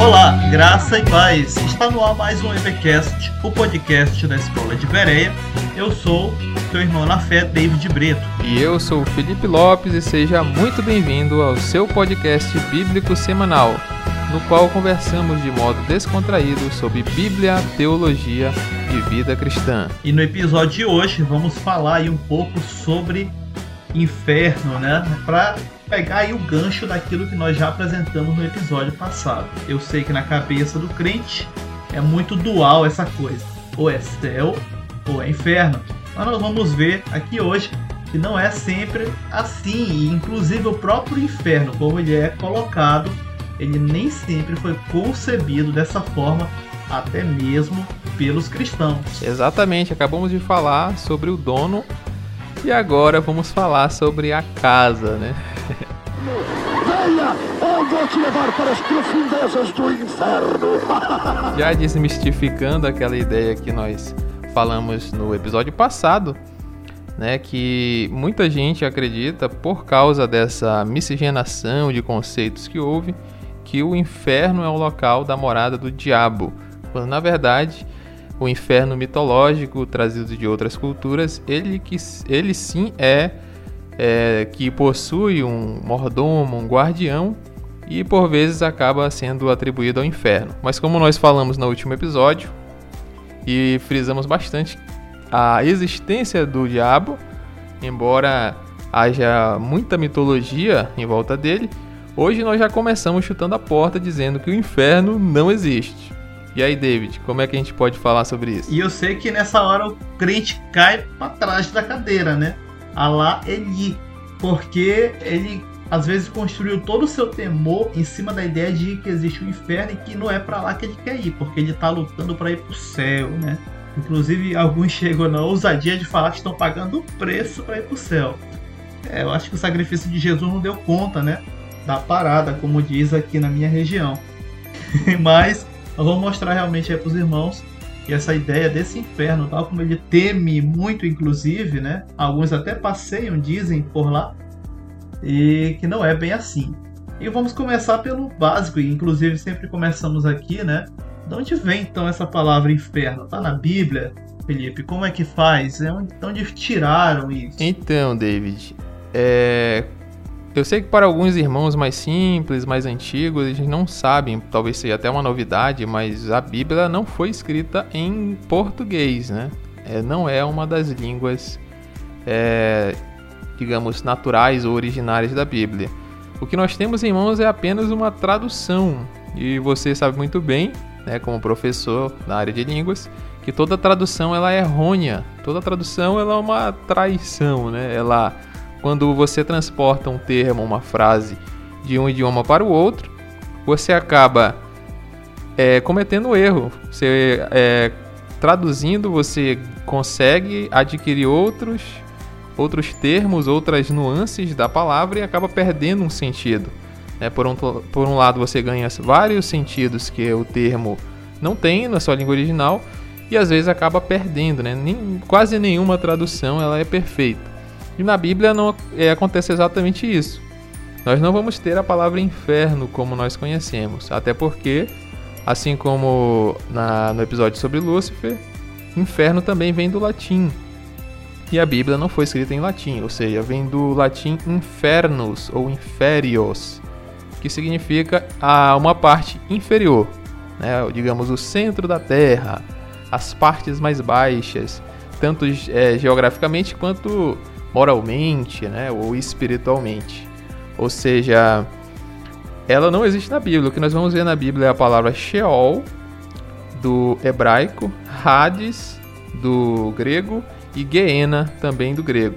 Olá, graça e paz. Está no ar mais um EBcast, o podcast da Escola de Bereia. Eu sou seu irmão na fé, David Brito. E eu sou o Felipe Lopes e seja muito bem-vindo ao seu podcast bíblico semanal, no qual conversamos de modo descontraído sobre Bíblia, teologia e vida cristã. E no episódio de hoje vamos falar aí um pouco sobre inferno, né? Para pegar aí o gancho daquilo que nós já apresentamos no episódio passado. Eu sei que na cabeça do crente é muito dual essa coisa. Ou é céu ou é inferno. Mas nós vamos ver aqui hoje que não é sempre assim. E inclusive o próprio inferno, como ele é colocado, ele nem sempre foi concebido dessa forma, até mesmo pelos cristãos. Exatamente, acabamos de falar sobre o dono e agora vamos falar sobre a casa, né? Venha, eu vou te levar para as profundezas do inferno. Já desmistificando aquela ideia que nós falamos no episódio passado, né, que muita gente acredita por causa dessa miscigenação de conceitos que houve, que o inferno é o local da morada do diabo, quando na verdade o inferno mitológico trazido de outras culturas, ele que ele sim é é, que possui um mordomo, um guardião, e por vezes acaba sendo atribuído ao inferno. Mas como nós falamos no último episódio e frisamos bastante a existência do diabo, embora haja muita mitologia em volta dele, hoje nós já começamos chutando a porta dizendo que o inferno não existe. E aí, David, como é que a gente pode falar sobre isso? E eu sei que nessa hora o crente cai para trás da cadeira, né? A lá Eli, porque ele às vezes construiu todo o seu temor em cima da ideia de que existe um inferno e que não é para lá que ele quer ir, porque ele está lutando para ir para o céu, né? Inclusive alguns chegam na ousadia de falar que estão pagando o preço para ir para o céu. É, eu acho que o sacrifício de Jesus não deu conta, né? Da parada, como diz aqui na minha região. Mas eu vou mostrar realmente aí para os irmãos que essa ideia desse inferno, tal como ele teme muito, inclusive, né? Alguns até passeiam, dizem por lá, e que não é bem assim. E vamos começar pelo básico, e inclusive sempre começamos aqui, né? De onde vem então essa palavra inferno? Tá na Bíblia, Felipe? Como é que faz? É de onde tiraram isso? Então, David, é... Eu sei que para alguns irmãos mais simples, mais antigos, eles não sabem, talvez seja até uma novidade, mas a Bíblia não foi escrita em português, né? É, não é uma das línguas, é, digamos, naturais ou originárias da Bíblia. O que nós temos em mãos é apenas uma tradução, e você sabe muito bem, né, como professor na área de línguas, que toda tradução ela é errônea, toda tradução ela é uma traição, né? Ela quando você transporta um termo, uma frase de um idioma para o outro, você acaba é, cometendo erro. Você é, traduzindo, você consegue adquirir outros outros termos, outras nuances da palavra e acaba perdendo um sentido. É, por, um, por um lado, você ganha vários sentidos que o termo não tem na sua língua original e às vezes acaba perdendo. Né? Nem, quase nenhuma tradução ela é perfeita. E na Bíblia não é, acontece exatamente isso. Nós não vamos ter a palavra inferno como nós conhecemos, até porque, assim como na, no episódio sobre Lúcifer, inferno também vem do latim. E a Bíblia não foi escrita em latim, ou seja, vem do latim infernus ou inferios, que significa a uma parte inferior, né? digamos o centro da terra, as partes mais baixas, tanto é, geograficamente quanto moralmente, né, ou espiritualmente. Ou seja, ela não existe na Bíblia. O que nós vamos ver na Bíblia é a palavra Sheol do hebraico, Hades do grego e Geena também do grego.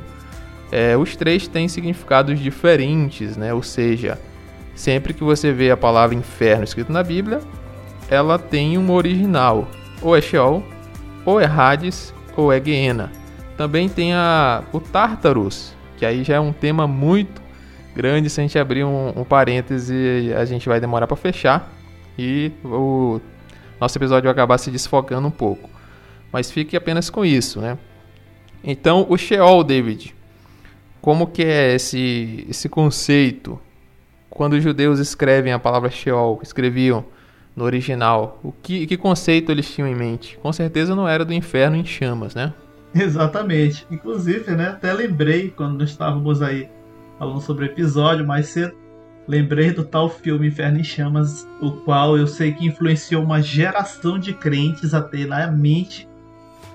É, os três têm significados diferentes, né? Ou seja, sempre que você vê a palavra inferno escrito na Bíblia, ela tem um original, ou é Sheol, ou é Hades, ou é Geena. Também tem a, o Tartarus, que aí já é um tema muito grande. Se a gente abrir um, um parêntese, a gente vai demorar para fechar e o nosso episódio vai acabar se desfocando um pouco. Mas fique apenas com isso, né? Então, o Sheol, David, como que é esse, esse conceito? Quando os judeus escrevem a palavra Sheol, escreviam no original, o que, que conceito eles tinham em mente? Com certeza não era do inferno em chamas, né? Exatamente. Inclusive, né, até lembrei quando estávamos aí falando sobre o episódio mais cedo, lembrei do tal filme Inferno em Chamas, o qual eu sei que influenciou uma geração de crentes a ter na mente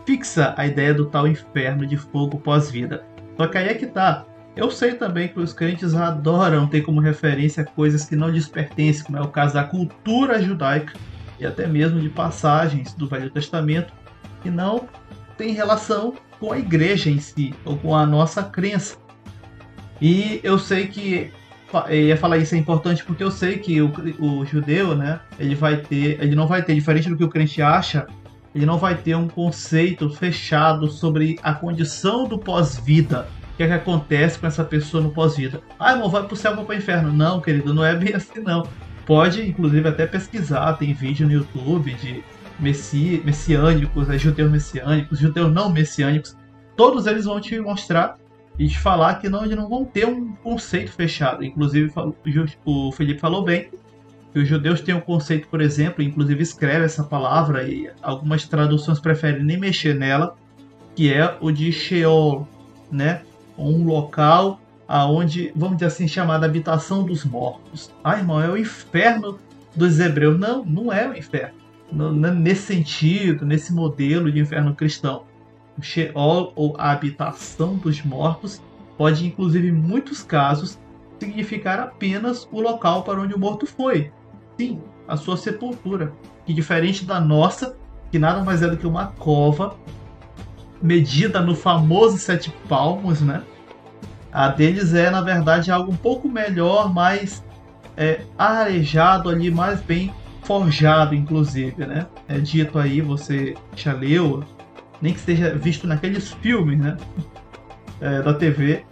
fixa a ideia do tal inferno de fogo pós-vida. Só que aí é que tá. Eu sei também que os crentes adoram ter como referência coisas que não lhes pertencem, como é o caso da cultura judaica e até mesmo de passagens do Velho Testamento que não tem relação com a igreja em si ou com a nossa crença. E eu sei que ia falar isso é importante porque eu sei que o, o judeu, né, ele vai ter, ele não vai ter diferente do que o crente acha, ele não vai ter um conceito fechado sobre a condição do pós-vida que é que acontece com essa pessoa no pós-vida. Ah, irmão, vai pro céu ou pro inferno. Não, querido, não é bem assim não. Pode, inclusive, até pesquisar, tem vídeo no YouTube de messi messiânicos, é, judeus messiânicos, judeus não messiânicos. Todos eles vão te mostrar e te falar que não, eles não vão ter um conceito fechado. Inclusive, o Felipe falou bem, que os judeus têm um conceito, por exemplo, inclusive escreve essa palavra e algumas traduções preferem nem mexer nela, que é o de Sheol, né? um local aonde, vamos dizer assim, chamada habitação dos mortos. Ah, irmão, é o inferno dos hebreus. Não, não é o inferno. Nesse sentido, nesse modelo de inferno cristão. O Sheol, ou a habitação dos mortos, pode, inclusive, em muitos casos, significar apenas o local para onde o morto foi. Sim, a sua sepultura. Que diferente da nossa, que nada mais é do que uma cova medida no famoso sete palmos, né? A deles é, na verdade, algo um pouco melhor, mais é, arejado ali, mais bem forjado, inclusive, né? É dito aí, você já leu, nem que seja visto naqueles filmes, né? É, da TV,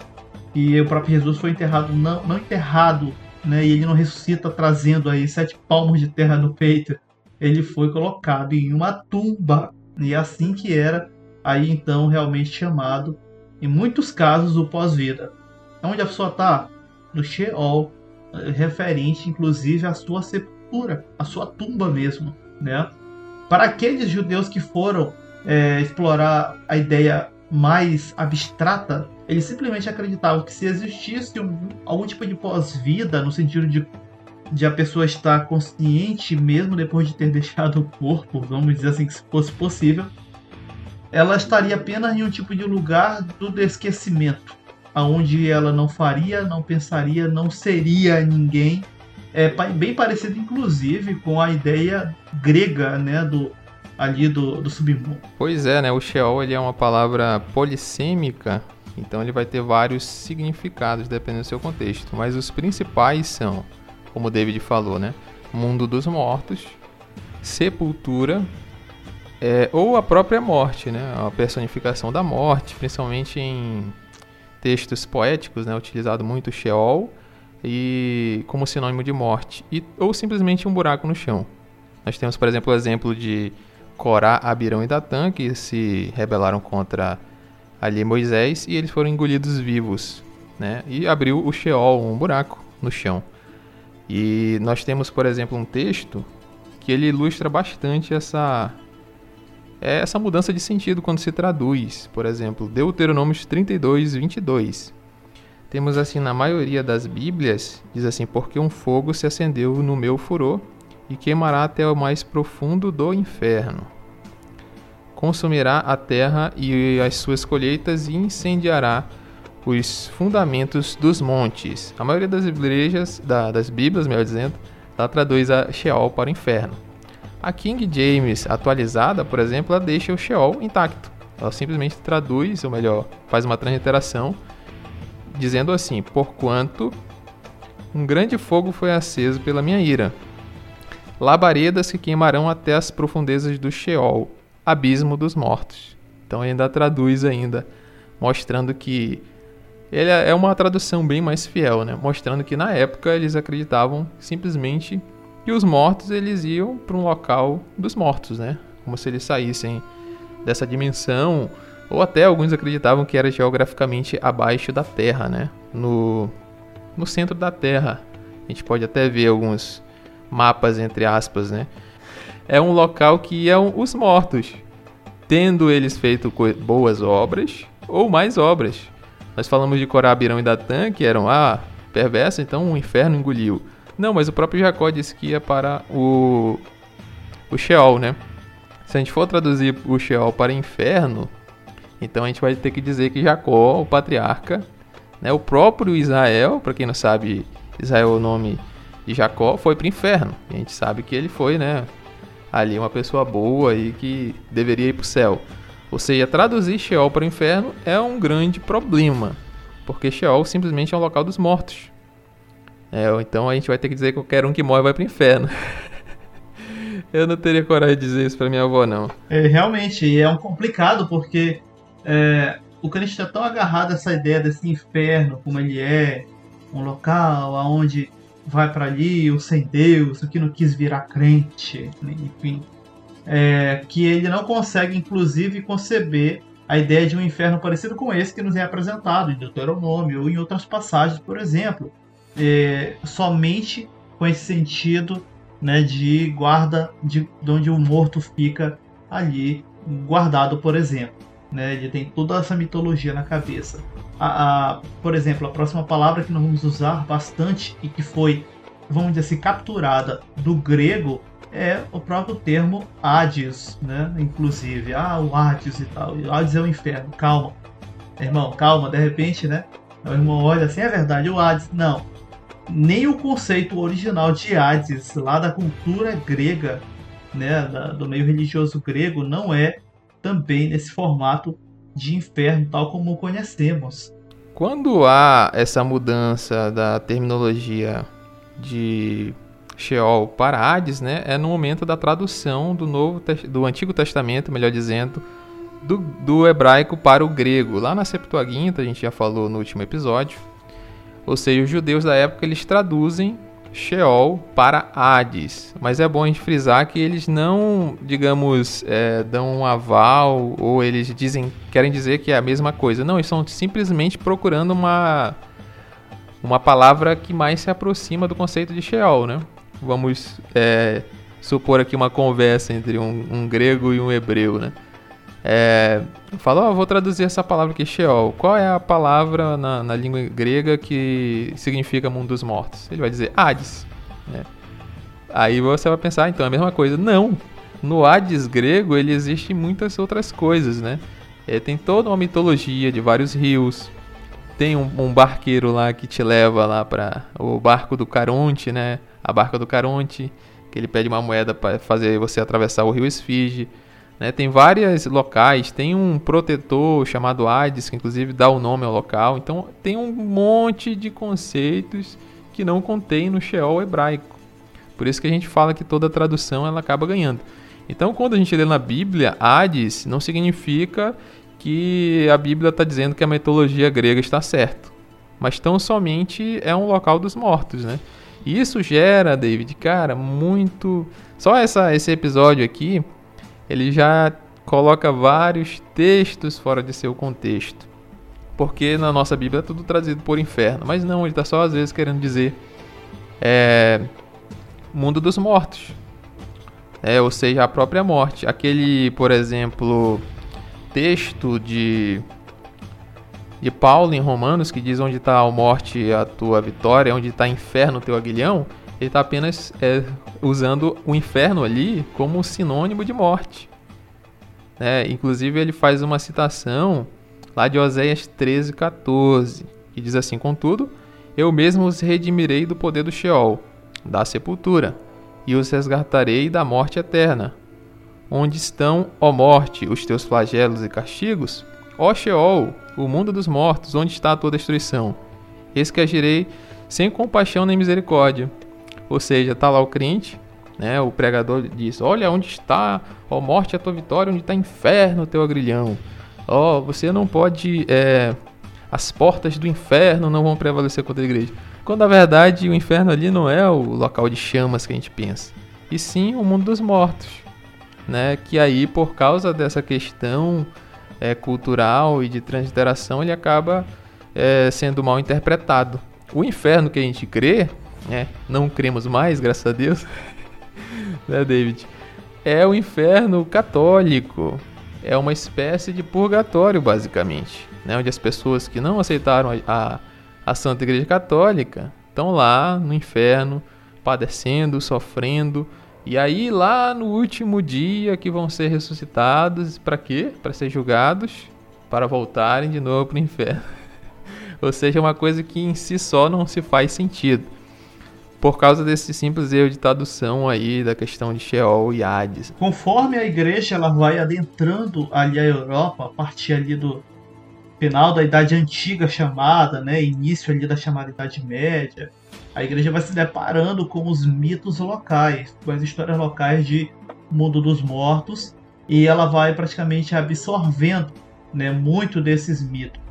e o próprio Jesus foi enterrado, não, não enterrado, né? E ele não ressuscita trazendo aí sete palmos de terra no peito. Ele foi colocado em uma tumba, e é assim que era aí então realmente chamado, em muitos casos, o pós-vida. Onde a pessoa está? No Sheol, referente inclusive à sua sepultura, à sua tumba mesmo. Né? Para aqueles judeus que foram é, explorar a ideia mais abstrata, eles simplesmente acreditavam que se existisse um, algum tipo de pós-vida, no sentido de, de a pessoa estar consciente mesmo depois de ter deixado o corpo, vamos dizer assim, que se fosse possível, ela estaria apenas em um tipo de lugar do esquecimento, aonde ela não faria, não pensaria, não seria ninguém. É bem parecido, inclusive, com a ideia grega, né, do ali do, do submundo. Pois é, né? O Sheol ele é uma palavra polissêmica, então ele vai ter vários significados dependendo do seu contexto. Mas os principais são, como o David falou, né? Mundo dos mortos, sepultura é, ou a própria morte, né? A personificação da morte, principalmente em textos poéticos, né? Utilizado muito Sheol e como sinônimo de morte, e, ou simplesmente um buraco no chão. Nós temos, por exemplo, o exemplo de Corá, Abirão e Datã, que se rebelaram contra ali Moisés e eles foram engolidos vivos, né? E abriu o Sheol, um buraco no chão. E nós temos, por exemplo, um texto que ele ilustra bastante essa essa mudança de sentido quando se traduz. Por exemplo, Deuteronômio 32, 22. Temos assim na maioria das Bíblias, diz assim: Porque um fogo se acendeu no meu furor e queimará até o mais profundo do inferno. Consumirá a terra e as suas colheitas e incendiará os fundamentos dos montes. A maioria das igrejas, da, das Bíblias, melhor dizendo, ela traduz a Sheol para o inferno. A King James atualizada, por exemplo, ela deixa o Sheol intacto. Ela simplesmente traduz, ou melhor, faz uma transliteração, dizendo assim: Porquanto um grande fogo foi aceso pela minha ira, labaredas que queimarão até as profundezas do Sheol, abismo dos mortos. Então ainda traduz ainda, mostrando que ele é uma tradução bem mais fiel, né? Mostrando que na época eles acreditavam simplesmente e os mortos eles iam para um local dos mortos, né? Como se eles saíssem dessa dimensão, ou até alguns acreditavam que era geograficamente abaixo da Terra, né? No, no centro da Terra. A gente pode até ver alguns mapas, entre aspas, né? é um local que iam os mortos, tendo eles feito boas obras ou mais obras. Nós falamos de Corá, Abirão e Datã, que eram ah, perversos, então o inferno engoliu. Não, mas o próprio Jacó disse que ia para o, o Sheol, né? Se a gente for traduzir o Sheol para inferno, então a gente vai ter que dizer que Jacó, o patriarca, né, o próprio Israel, para quem não sabe, Israel é o nome de Jacó, foi para o inferno. E a gente sabe que ele foi, né, ali uma pessoa boa e que deveria ir para o céu. Ou seja, traduzir Sheol para o inferno é um grande problema, porque Sheol simplesmente é um local dos mortos. É, então a gente vai ter que dizer que qualquer um que morre vai para o inferno. Eu não teria coragem de dizer isso para minha avó, não. É, realmente, é um complicado porque é, o crente está tão agarrado a essa ideia desse inferno, como ele é, um local aonde vai para ali o sem Deus, o que não quis virar crente, enfim, é, que ele não consegue, inclusive, conceber a ideia de um inferno parecido com esse que nos é apresentado em Deuteronômio ou em outras passagens, por exemplo, é, somente com esse sentido né, de guarda de, de onde o morto fica ali guardado, por exemplo. Né, ele tem toda essa mitologia na cabeça. A, a, por exemplo, a próxima palavra que nós vamos usar bastante e que foi, vamos dizer assim, capturada do grego é o próprio termo Hades, né? Inclusive, ah, o Hades e tal. O Hades é o inferno. Calma, irmão, calma. De repente, né? O irmão olha assim, é verdade, o Hades. Não, nem o conceito original de Hades, lá da cultura grega, né, da, do meio religioso grego, não é também nesse formato de inferno, tal como conhecemos. Quando há essa mudança da terminologia de Sheol para Hades, né, é no momento da tradução do novo do Antigo Testamento, melhor dizendo, do, do hebraico para o grego. Lá na Septuaginta, a gente já falou no último episódio, ou seja, os judeus da época eles traduzem Sheol para Hades. Mas é bom a gente frisar que eles não, digamos, é, dão um aval ou eles dizem, querem dizer que é a mesma coisa. Não, eles estão simplesmente procurando uma, uma palavra que mais se aproxima do conceito de Sheol, né? Vamos é, supor aqui uma conversa entre um, um grego e um hebreu, né? É, fala, oh, vou traduzir essa palavra aqui, Sheol. Qual é a palavra na, na língua grega que significa mundo dos mortos? Ele vai dizer Hades. Né? Aí você vai pensar, ah, então é a mesma coisa. Não! No Hades grego ele existe muitas outras coisas, né? É, tem toda uma mitologia de vários rios. Tem um, um barqueiro lá que te leva lá para o barco do Caronte, né? A barca do Caronte, que ele pede uma moeda para fazer você atravessar o rio Esfinge. Né? Tem vários locais, tem um protetor chamado Hades, que inclusive dá o nome ao local. Então tem um monte de conceitos que não contém no Sheol hebraico. Por isso que a gente fala que toda tradução ela acaba ganhando. Então quando a gente lê na Bíblia, Hades não significa que a Bíblia está dizendo que a mitologia grega está certo. Mas tão somente é um local dos mortos, né? E isso gera, David, cara, muito. Só essa, esse episódio aqui ele já coloca vários textos fora de seu contexto. Porque na nossa Bíblia é tudo trazido por inferno. Mas não, ele está só às vezes querendo dizer é, mundo dos mortos. É, ou seja, a própria morte. Aquele, por exemplo, texto de, de Paulo em Romanos que diz onde está a morte a tua vitória, onde está inferno o teu aguilhão ele está apenas é, usando o inferno ali como sinônimo de morte. É, inclusive ele faz uma citação lá de Oséias 13, 14, que diz assim: Contudo, eu mesmo os redimirei do poder do Sheol, da sepultura, e os resgatarei da morte eterna. Onde estão, ó morte, os teus flagelos e castigos? Ó Sheol, o mundo dos mortos, onde está a tua destruição? Eis que agirei sem compaixão nem misericórdia, ou seja, tá lá o crente, né? O pregador diz: Olha onde está, ó morte a tua vitória, onde está inferno o teu agrilhão. Ó, você não pode. É, as portas do inferno não vão prevalecer contra a igreja. Quando na verdade o inferno ali não é o local de chamas que a gente pensa, e sim o mundo dos mortos, né? Que aí por causa dessa questão é, cultural e de transliteração ele acaba é, sendo mal interpretado. O inferno que a gente crê é, não cremos mais, graças a Deus. né, David? é o inferno católico. É uma espécie de purgatório, basicamente, né? onde as pessoas que não aceitaram a, a, a Santa Igreja Católica estão lá no inferno, padecendo, sofrendo, e aí lá no último dia que vão ser ressuscitados, para quê? Para ser julgados, para voltarem de novo para o inferno. Ou seja, uma coisa que em si só não se faz sentido. Por causa desse simples erro de tradução aí da questão de Sheol e Hades. Conforme a igreja ela vai adentrando ali a Europa, a partir ali do final da Idade Antiga chamada, né, início ali da chamada Idade Média, a igreja vai se deparando com os mitos locais, com as histórias locais de mundo dos mortos, e ela vai praticamente absorvendo né, muito desses mitos.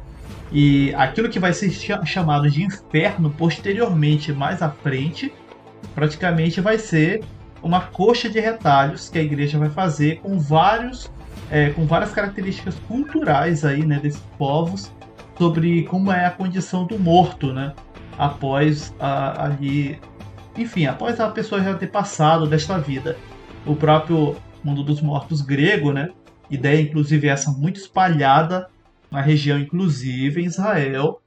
E aquilo que vai ser chamado de inferno posteriormente, mais à frente, praticamente vai ser uma coxa de retalhos que a igreja vai fazer com vários é, com várias características culturais aí, né, desses povos sobre como é a condição do morto, né, após a, ali, enfim, após a pessoa já ter passado desta vida. O próprio mundo dos mortos grego, né, ideia inclusive essa muito espalhada na região, inclusive em Israel,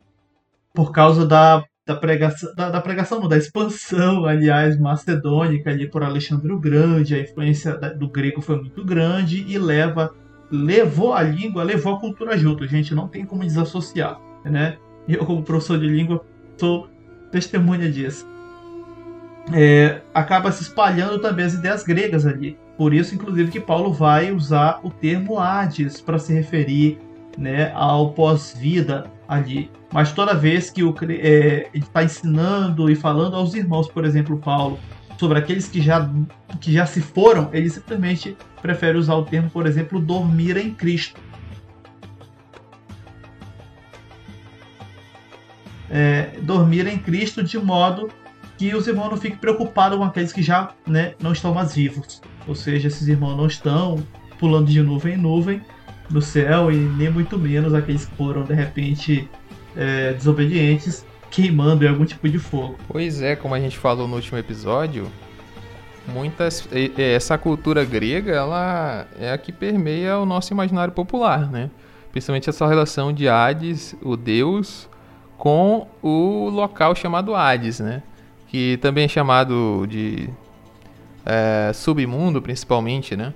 por causa da, da pregação, da, da pregação, da expansão, aliás, macedônica ali por Alexandre o Grande, a influência do grego foi muito grande e leva levou a língua, levou a cultura junto. Gente não tem como desassociar, né? Eu como professor de língua sou testemunha disso. É, acaba se espalhando também as ideias gregas ali. Por isso, inclusive, que Paulo vai usar o termo Hades para se referir né, ao pós-vida ali. Mas toda vez que o, é, ele está ensinando e falando aos irmãos, por exemplo, Paulo, sobre aqueles que já, que já se foram, ele simplesmente prefere usar o termo, por exemplo, dormir em Cristo. É, dormir em Cristo de modo que os irmãos não fiquem preocupados com aqueles que já né, não estão mais vivos. Ou seja, esses irmãos não estão pulando de nuvem em nuvem, no céu e nem muito menos aqueles que foram de repente é, desobedientes queimando em algum tipo de fogo. Pois é, como a gente falou no último episódio, muitas essa cultura grega ela é a que permeia o nosso imaginário popular, né? Principalmente essa relação de Hades, o deus, com o local chamado Hades, né? Que também é chamado de é, submundo, principalmente, né?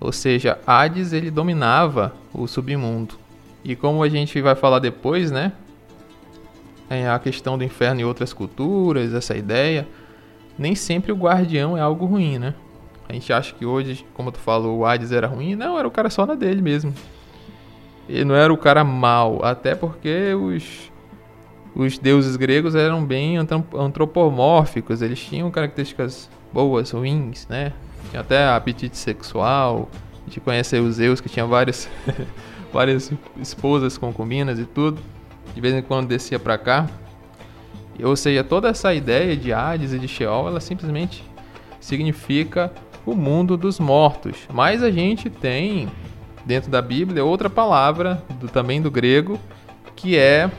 Ou seja, Hades ele dominava o submundo. E como a gente vai falar depois, né? É a questão do inferno e outras culturas, essa ideia, nem sempre o guardião é algo ruim, né? A gente acha que hoje, como tu falou, o Hades era ruim. Não, era o cara só na dele mesmo. Ele não era o cara mal, até porque os, os deuses gregos eram bem antropomórficos, eles tinham características boas, ruins, né? Tinha até apetite sexual. A gente conhece os Zeus que tinha várias, várias esposas, concubinas e tudo. De vez em quando descia para cá. Ou seja, toda essa ideia de Hades e de Sheol, ela simplesmente significa o mundo dos mortos. Mas a gente tem dentro da Bíblia outra palavra, do, também do grego, que é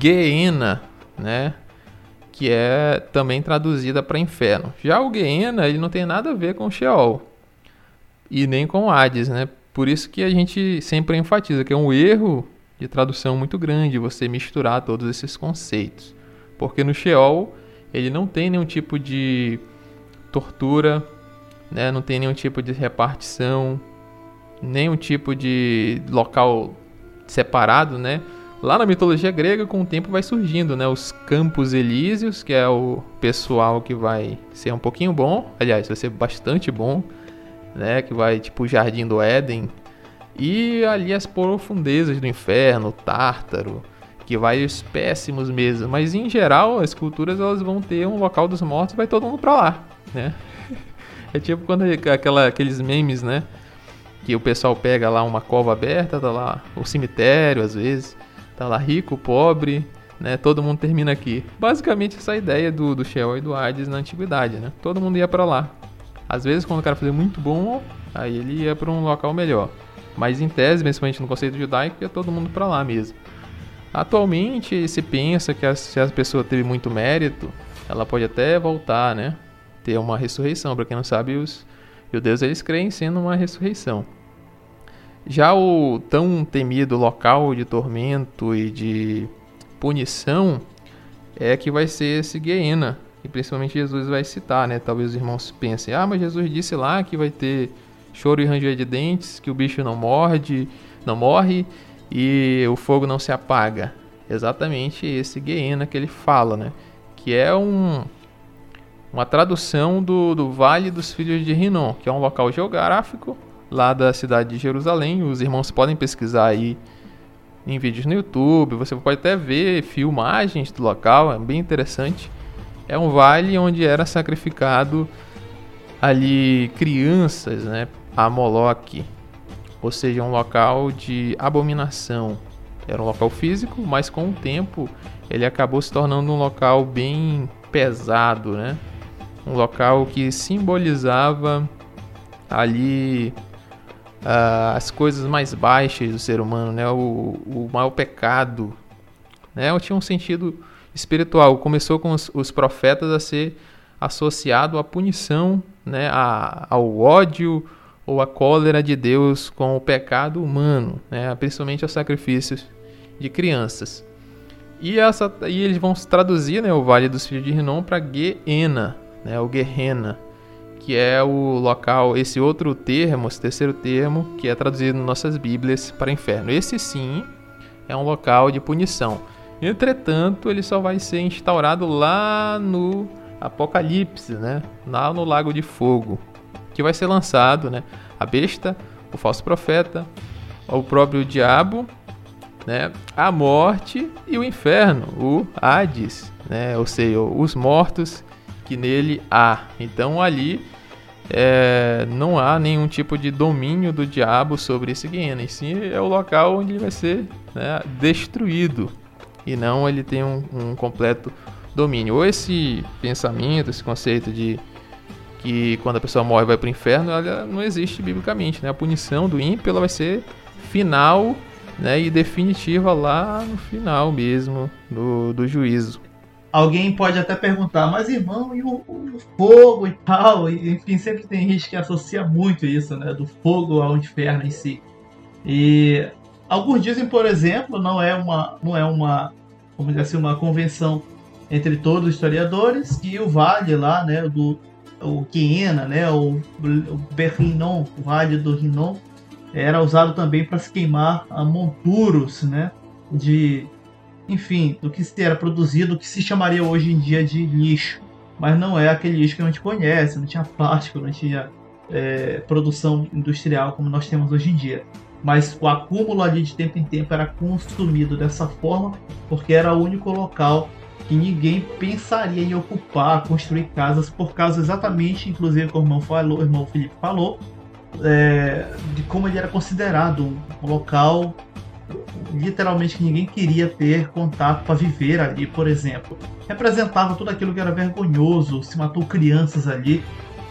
Geena, né? Que é também traduzida para inferno. Já o Gehenna, ele não tem nada a ver com Sheol e nem com Hades, né? Por isso que a gente sempre enfatiza que é um erro de tradução muito grande você misturar todos esses conceitos. Porque no Sheol ele não tem nenhum tipo de tortura, né? não tem nenhum tipo de repartição, nenhum tipo de local separado, né? Lá na mitologia grega, com o tempo vai surgindo, né? Os Campos Elíseos, que é o pessoal que vai ser um pouquinho bom, aliás, vai ser bastante bom, né? Que vai tipo o Jardim do Éden. E ali as profundezas do inferno, Tártaro, que vai os péssimos mesmo. Mas em geral, as culturas elas vão ter um local dos mortos, vai todo mundo pra lá, né? É tipo quando aquela, aqueles memes, né? Que o pessoal pega lá uma cova aberta, tá lá o cemitério às vezes. Tá lá rico, pobre, né? Todo mundo termina aqui. Basicamente essa ideia do, do Sheol e do Hades na antiguidade, né? Todo mundo ia para lá. Às vezes quando o cara fazia muito bom, aí ele ia para um local melhor. Mas em tese, principalmente no conceito judaico, ia todo mundo para lá mesmo. Atualmente se pensa que se a pessoa teve muito mérito, ela pode até voltar, né? Ter uma ressurreição. Para quem não sabe, os Judeus eles creem sendo uma ressurreição. Já o tão temido local de tormento e de punição é que vai ser esse Guiena, e principalmente Jesus vai citar, né? Talvez os irmãos pensem: "Ah, mas Jesus disse lá que vai ter choro e ranger de dentes, que o bicho não morde, não morre e o fogo não se apaga". Exatamente esse Guiena que ele fala, né? Que é um uma tradução do, do Vale dos Filhos de Rinom, que é um local geográfico lá da cidade de Jerusalém. Os irmãos podem pesquisar aí em vídeos no YouTube, você pode até ver filmagens do local, é bem interessante. É um vale onde era sacrificado ali crianças, né, a Moloque, ou seja, um local de abominação. Era um local físico, mas com o tempo ele acabou se tornando um local bem pesado, né? Um local que simbolizava ali uh, as coisas mais baixas do ser humano, né? O, o maior pecado, né? Tinha um sentido espiritual. Começou com os, os profetas a ser associado à punição, né? A, ao ódio ou à cólera de Deus com o pecado humano, né? Principalmente aos sacrifícios de crianças. E, essa, e eles vão traduzir né, o Vale dos Filhos de Rinom para Geena, né, o Gehenna, que é o local, esse outro termo, esse terceiro termo, que é traduzido em nossas Bíblias para inferno. Esse sim é um local de punição. Entretanto, ele só vai ser instaurado lá no Apocalipse, né? lá no Lago de Fogo, que vai ser lançado né? a besta, o falso profeta, o próprio diabo, né? a morte e o inferno, o Hades, né? ou seja, os mortos que nele há. Então ali é, não há nenhum tipo de domínio do diabo sobre esse Guiena, e sim é o local onde ele vai ser né, destruído, e não ele tem um, um, completo domínio. Ou esse pensamento, esse conceito de que quando a pessoa morre vai para o inferno, ela não existe biblicamente. Né? A punição do ímpio ela vai ser final né, e definitiva lá no final mesmo do, do juízo. Alguém pode até perguntar, mas irmão, e o, o fogo e tal? E, enfim, sempre tem gente que associa muito isso, né? Do fogo ao inferno em si. E alguns dizem, por exemplo, não é uma, não é uma, vamos dizer assim, uma convenção entre todos os historiadores, que o vale lá, né, do o Quiena, né, o, o Berrinon, o vale do Rinon, era usado também para se queimar a monturos, né, de enfim, do que era produzido, o que se chamaria hoje em dia de lixo. Mas não é aquele lixo que a gente conhece, não tinha plástico, não tinha é, produção industrial como nós temos hoje em dia. Mas o acúmulo ali de tempo em tempo era consumido dessa forma, porque era o único local que ninguém pensaria em ocupar, construir casas, por causa exatamente, inclusive, como o irmão, falou, o irmão Felipe falou, é, de como ele era considerado um local literalmente que ninguém queria ter contato para viver ali, por exemplo. Representava tudo aquilo que era vergonhoso, se matou crianças ali,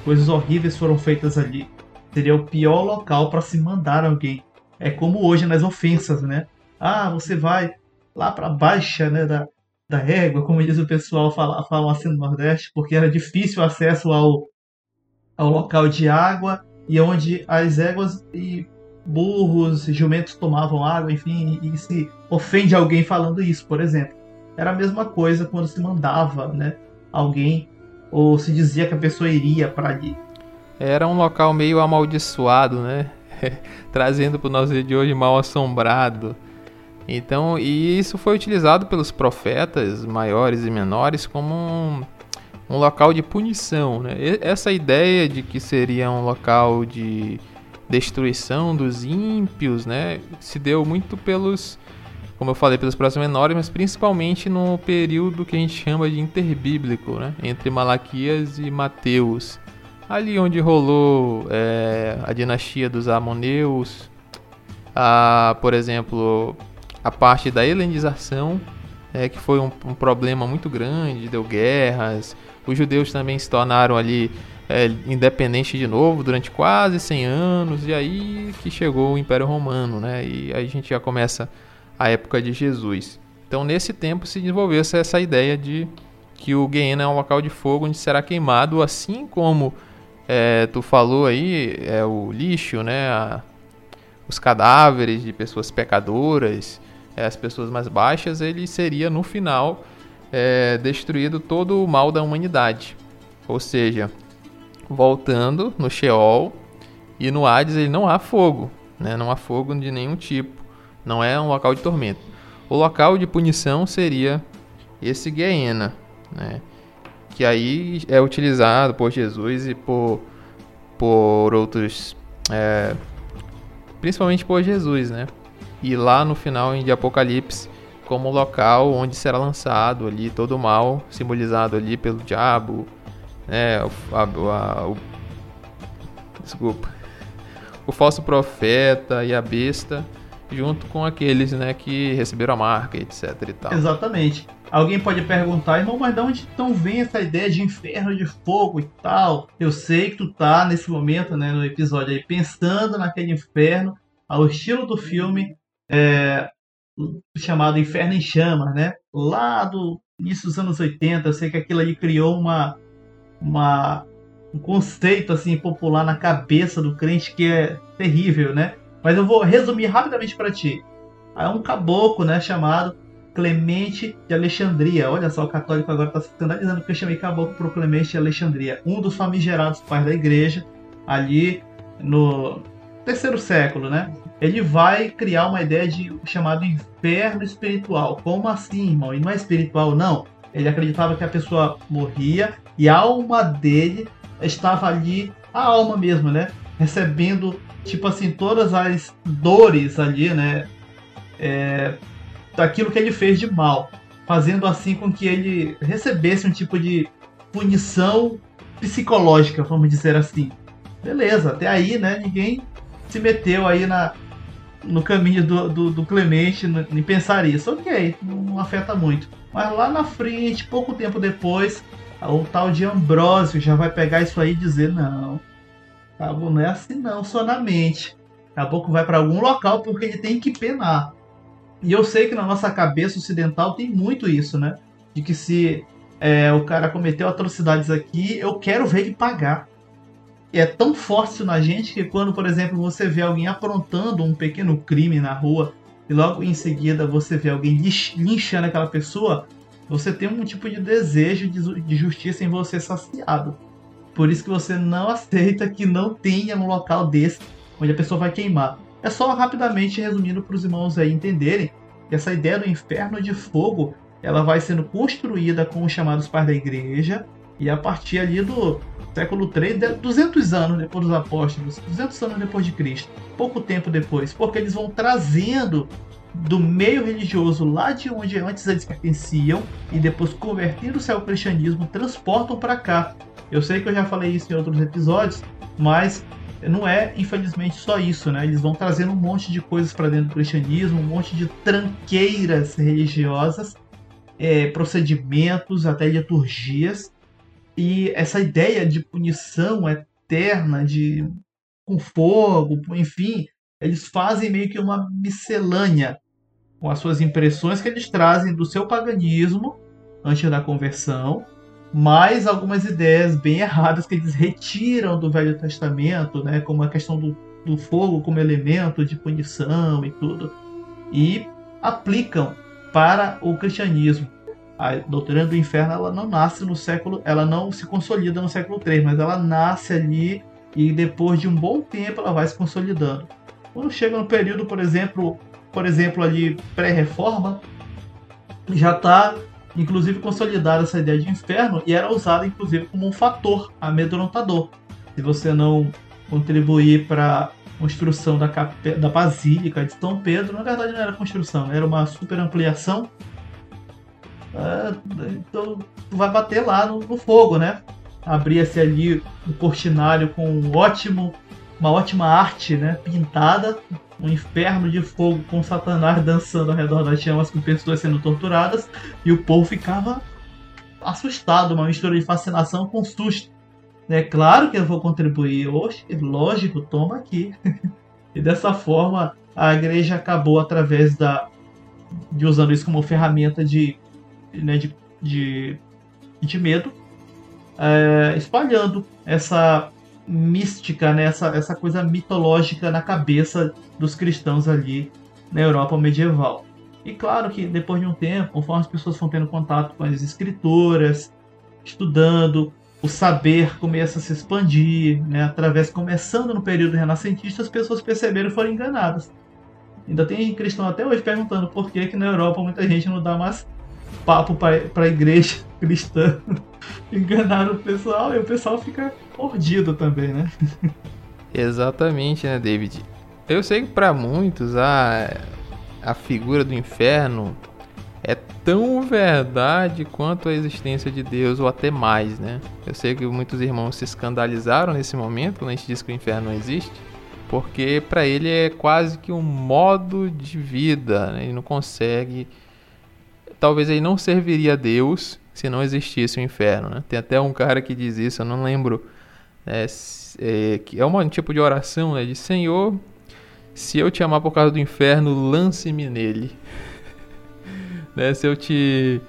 coisas horríveis foram feitas ali. Seria o pior local para se mandar alguém. É como hoje nas ofensas, né? Ah, você vai lá para baixa, né, da, da régua, como diz o pessoal fala, falam assim no Nordeste, porque era difícil o acesso ao, ao local de água e onde as éguas e burros, jumentos tomavam água, enfim, e, se ofende alguém falando isso, por exemplo. Era a mesma coisa quando se mandava, né, alguém ou se dizia que a pessoa iria para ali. Era um local meio amaldiçoado, né? Trazendo para o nosso dia de hoje mal assombrado. Então, e isso foi utilizado pelos profetas maiores e menores como um, um local de punição, né? Essa ideia de que seria um local de destruição dos ímpios, né, se deu muito pelos, como eu falei, pelos próximos menores, mas principalmente no período que a gente chama de interbíblico, né, entre Malaquias e Mateus, ali onde rolou é, a dinastia dos Amoneus, a, por exemplo, a parte da helenização, é, que foi um, um problema muito grande, deu guerras, os judeus também se tornaram ali é, independente de novo durante quase 100 anos, e aí que chegou o Império Romano, né? E aí a gente já começa a época de Jesus. Então, nesse tempo se desenvolveu essa, ideia de que o Guiena é um local de fogo onde será queimado, assim como é, tu falou aí, é o lixo, né? A, os cadáveres de pessoas pecadoras, é, as pessoas mais baixas, ele seria no final é, destruído todo o mal da humanidade. Ou seja, voltando no Sheol e no Hades ele não há fogo, né? não há fogo de nenhum tipo, não é um local de tormento. O local de punição seria esse Gehenna, né? que aí é utilizado por Jesus e por, por outros, é, principalmente por Jesus, né? E lá no final de Apocalipse, como local onde será lançado ali todo o mal, simbolizado ali pelo diabo, né? O, a, a, o, desculpa, o falso profeta e a besta, junto com aqueles, né, que receberam a marca, etc e tal. Exatamente. Alguém pode perguntar, irmão, mas de onde então vem essa ideia de inferno de fogo e tal? Eu sei que tu tá nesse momento, né, no episódio aí, pensando naquele inferno, ao estilo do filme é, chamado Inferno em Chamas, né? Lá do início dos anos 80, eu sei que aquilo ali criou uma, uma um conceito assim popular na cabeça do crente que é terrível, né? Mas eu vou resumir rapidamente para ti. Há um caboclo, né, chamado Clemente de Alexandria. Olha só, o católico agora está se escandalizando porque eu chamei caboclo para Clemente de Alexandria, um dos famigerados pais da igreja, ali no terceiro século, né? Ele vai criar uma ideia de chamado inferno espiritual. Como assim, irmão? E não é espiritual, não. Ele acreditava que a pessoa morria e a alma dele estava ali, a alma mesmo, né? Recebendo, tipo assim, todas as dores ali, né? É, daquilo que ele fez de mal, fazendo assim com que ele recebesse um tipo de punição psicológica, vamos dizer assim. Beleza, até aí, né? Ninguém se meteu aí na, no caminho do, do, do Clemente em pensar isso. Ok, não afeta muito. Mas lá na frente, pouco tempo depois, o tal de Ambrósio já vai pegar isso aí e dizer: não, tá bom, não é assim não, só na mente. Daqui a pouco vai para algum local porque ele tem que penar. E eu sei que na nossa cabeça ocidental tem muito isso, né? De que se é, o cara cometeu atrocidades aqui, eu quero ver ele pagar. E é tão forte na gente que quando, por exemplo, você vê alguém aprontando um pequeno crime na rua e logo em seguida você vê alguém linchando aquela pessoa, você tem um tipo de desejo de justiça em você saciado. Por isso que você não aceita que não tenha um local desse onde a pessoa vai queimar. É só rapidamente resumindo para os irmãos aí entenderem que essa ideia do inferno de fogo ela vai sendo construída com os chamados pais da igreja e a partir ali do século 3, 200 anos depois dos apóstolos, 200 anos depois de Cristo, pouco tempo depois, porque eles vão trazendo do meio religioso lá de onde antes eles pertenciam e depois convertendo-se ao cristianismo, transportam para cá. Eu sei que eu já falei isso em outros episódios, mas não é, infelizmente, só isso, né? Eles vão trazendo um monte de coisas para dentro do cristianismo, um monte de tranqueiras religiosas, é, procedimentos, até liturgias. E essa ideia de punição eterna, de com fogo, enfim, eles fazem meio que uma miscelânea com as suas impressões que eles trazem do seu paganismo antes da conversão mais algumas ideias bem erradas que eles retiram do Velho Testamento, né, como a questão do, do fogo como elemento de punição e tudo, e aplicam para o cristianismo. A doutrina do inferno ela não nasce no século, ela não se consolida no século 3, mas ela nasce ali e depois de um bom tempo ela vai se consolidando. Quando chega no período, por exemplo, por exemplo ali pré-reforma, já está inclusive consolidada essa ideia de inferno e era usada inclusive como um fator amedrontador. Se você não contribuir para a construção da, da Basílica de São Pedro, na verdade não era construção, era uma super ampliação. É, então vai bater lá no, no fogo, né? Abria-se ali um cortinário com um ótimo, uma ótima arte né? pintada, um inferno de fogo com Satanás dançando ao redor das chamas com pessoas sendo torturadas e o povo ficava assustado, uma mistura de fascinação com susto. É claro que eu vou contribuir hoje, lógico, toma aqui. e dessa forma a igreja acabou através da de usando isso como ferramenta de né, de, de, de medo, é, espalhando essa mística, né? essa, essa coisa mitológica na cabeça dos cristãos ali na Europa medieval. E claro que depois de um tempo, conforme as pessoas vão tendo contato com as escritoras, estudando, o saber começa a se expandir, né? através começando no período renascentista, as pessoas perceberam e foram enganadas. Ainda tem cristão até hoje perguntando por que, que na Europa muita gente não dá mais papo para a igreja cristã. Enganaram o pessoal e o pessoal fica mordido também, né? Exatamente, né, David? Eu sei que para muitos a, a figura do inferno é tão verdade quanto a existência de Deus, ou até mais, né? Eu sei que muitos irmãos se escandalizaram nesse momento quando a gente diz que o inferno não existe, porque para ele é quase que um modo de vida, né? ele não consegue. Talvez ele não serviria a Deus se não existisse o inferno, né? Tem até um cara que diz isso, eu não lembro, é, é, que é um tipo de oração, né? De Senhor, se eu te amar por causa do inferno, lance-me nele né? Se eu te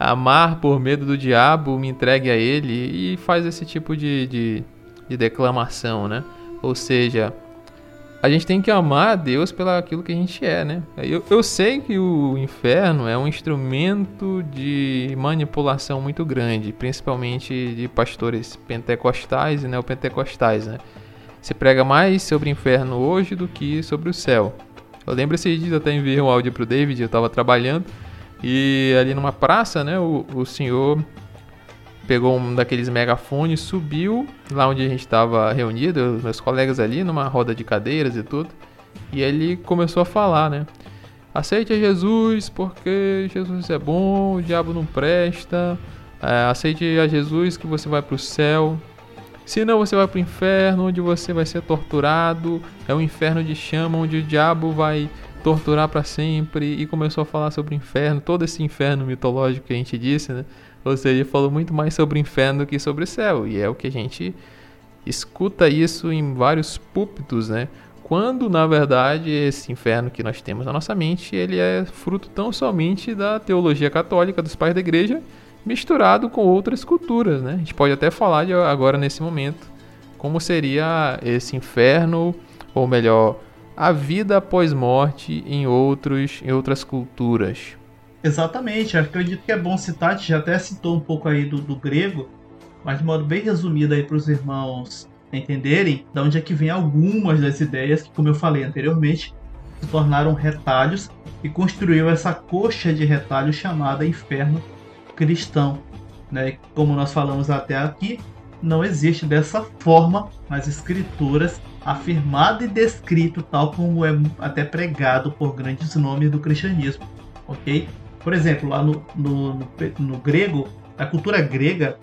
amar por medo do diabo, me entregue a ele e faz esse tipo de, de, de declamação, né? Ou seja, a gente tem que amar a Deus pelo aquilo que a gente é, né? Eu, eu sei que o inferno é um instrumento de manipulação muito grande, principalmente de pastores pentecostais e neopentecostais, né? Se prega mais sobre o inferno hoje do que sobre o céu. Eu lembro esses dias, até enviei um áudio pro David, eu estava trabalhando, e ali numa praça, né, o, o senhor pegou um daqueles megafones, subiu lá onde a gente estava reunido, meus colegas ali, numa roda de cadeiras e tudo. E ele começou a falar, né? Aceite Jesus porque Jesus é bom, o diabo não presta. É, aceite a Jesus que você vai para o céu. Senão você vai para o inferno, onde você vai ser torturado. É um inferno de chama, onde o diabo vai torturar para sempre e começou a falar sobre o inferno, todo esse inferno mitológico que a gente disse, né? Ou seja, falou muito mais sobre o inferno do que sobre o céu, e é o que a gente escuta isso em vários púlpitos, né? Quando na verdade esse inferno que nós temos na nossa mente, ele é fruto tão somente da teologia católica dos pais da igreja, misturado com outras culturas, né? A gente pode até falar de agora nesse momento como seria esse inferno, ou melhor, a vida após morte em, outros, em outras culturas. Exatamente, acredito que é bom citar, a gente já até citou um pouco aí do, do grego, mas de modo bem resumido aí para os irmãos entenderem de onde é que vem algumas das ideias que, como eu falei anteriormente, se tornaram retalhos e construiu essa coxa de retalhos chamada inferno cristão. Né? Como nós falamos até aqui, não existe dessa forma nas escrituras afirmado e descrito tal como é até pregado por grandes nomes do cristianismo, ok? Por exemplo, lá no, no, no, no grego, na cultura grega,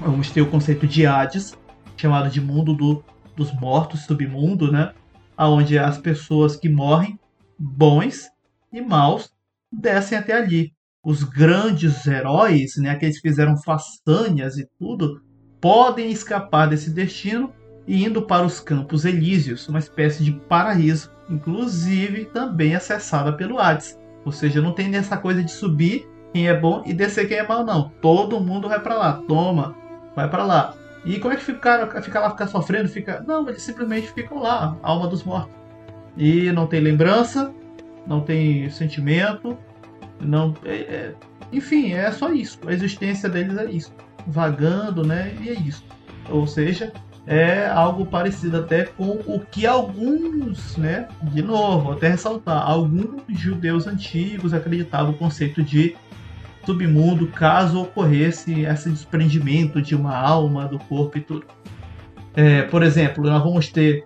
vamos ter o conceito de Hades, chamado de mundo do, dos mortos, submundo, né? Onde as pessoas que morrem, bons e maus, descem até ali. Os grandes heróis, né, aqueles que fizeram façanhas e tudo, podem escapar desse destino e indo para os Campos Elíseos, uma espécie de paraíso, inclusive também acessada pelo Hades. Ou seja, não tem nessa coisa de subir quem é bom e descer quem é mal, não. Todo mundo vai para lá, toma, vai para lá. E como é que ficar, ficar lá, ficar sofrendo? Fica... Não, eles simplesmente ficam lá, alma dos mortos. E não tem lembrança, não tem sentimento, não. É, é... Enfim, é só isso. A existência deles é isso. Vagando, né? E é isso. Ou seja, é algo parecido até com o que alguns, né, de novo, até ressaltar, alguns judeus antigos acreditavam o conceito de submundo caso ocorresse esse desprendimento de uma alma do corpo e tudo. É, por exemplo, nós vamos ter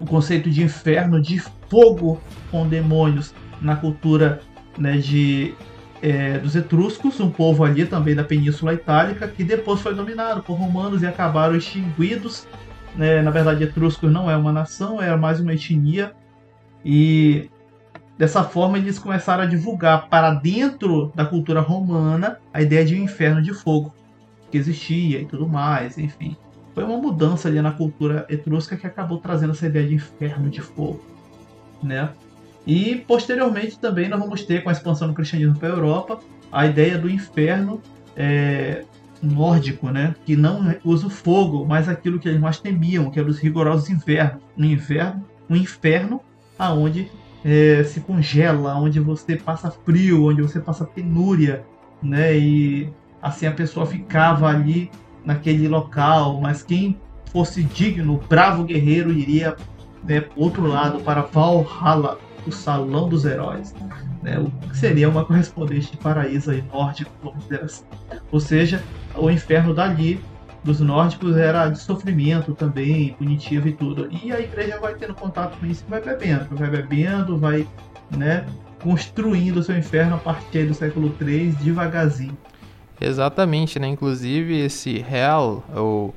o conceito de inferno de fogo com demônios na cultura né, de é, dos etruscos, um povo ali também da Península Itálica, que depois foi dominado por romanos e acabaram extinguidos. Né? Na verdade, etruscos não é uma nação, era mais uma etnia. E dessa forma eles começaram a divulgar para dentro da cultura romana a ideia de um inferno de fogo que existia e tudo mais, enfim. Foi uma mudança ali na cultura etrusca que acabou trazendo essa ideia de inferno de fogo, né? E posteriormente também nós vamos ter, com a expansão do cristianismo para a Europa, a ideia do inferno é, nórdico, né? Que não usa o fogo, mas aquilo que eles mais temiam, que eram os rigorosos invernos. Um inverno, um inferno aonde é, se congela, onde você passa frio, onde você passa penúria, né? E assim a pessoa ficava ali naquele local, mas quem fosse digno, bravo guerreiro, iria né, outro lado para Valhalla, o Salão dos Heróis, né, o que seria uma correspondente de paraíso aí, nórdico, vamos dizer assim. Ou seja, o inferno dali dos nórdicos era de sofrimento também, punitivo e tudo. E a igreja vai tendo contato com isso e vai bebendo, vai bebendo, vai né, construindo o seu inferno a partir do século III, devagarzinho. Exatamente, né? Inclusive esse Hell, o,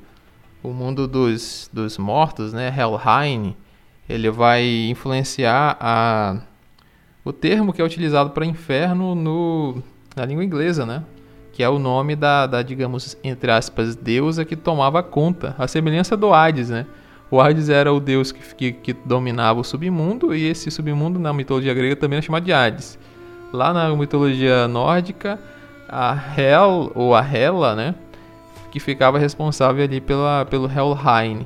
o mundo dos, dos mortos, né? Helheim, ele vai influenciar a, o termo que é utilizado para inferno no, na língua inglesa, né? que é o nome da, da, digamos, entre aspas, deusa que tomava conta, a semelhança do Hades, né? O Hades era o deus que, que, que, dominava o submundo, e esse submundo na mitologia grega também era chamado de Hades. Lá na mitologia nórdica, a Hel, ou a Hela, né? Que ficava responsável ali pela, pelo Helheim.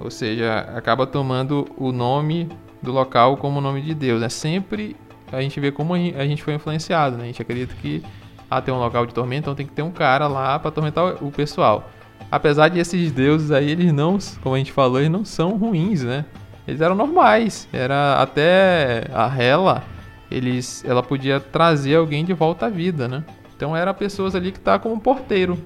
Ou seja, acaba tomando o nome do local como nome de Deus. Né? Sempre a gente vê como a gente foi influenciado, né? A gente acredita que ah, tem um local de tormento, então tem que ter um cara lá para atormentar o pessoal. Apesar de esses deuses aí, eles não, como a gente falou, eles não são ruins, né? Eles eram normais. Era até a Hela, eles, ela podia trazer alguém de volta à vida, né? Então eram pessoas ali que tá como porteiro.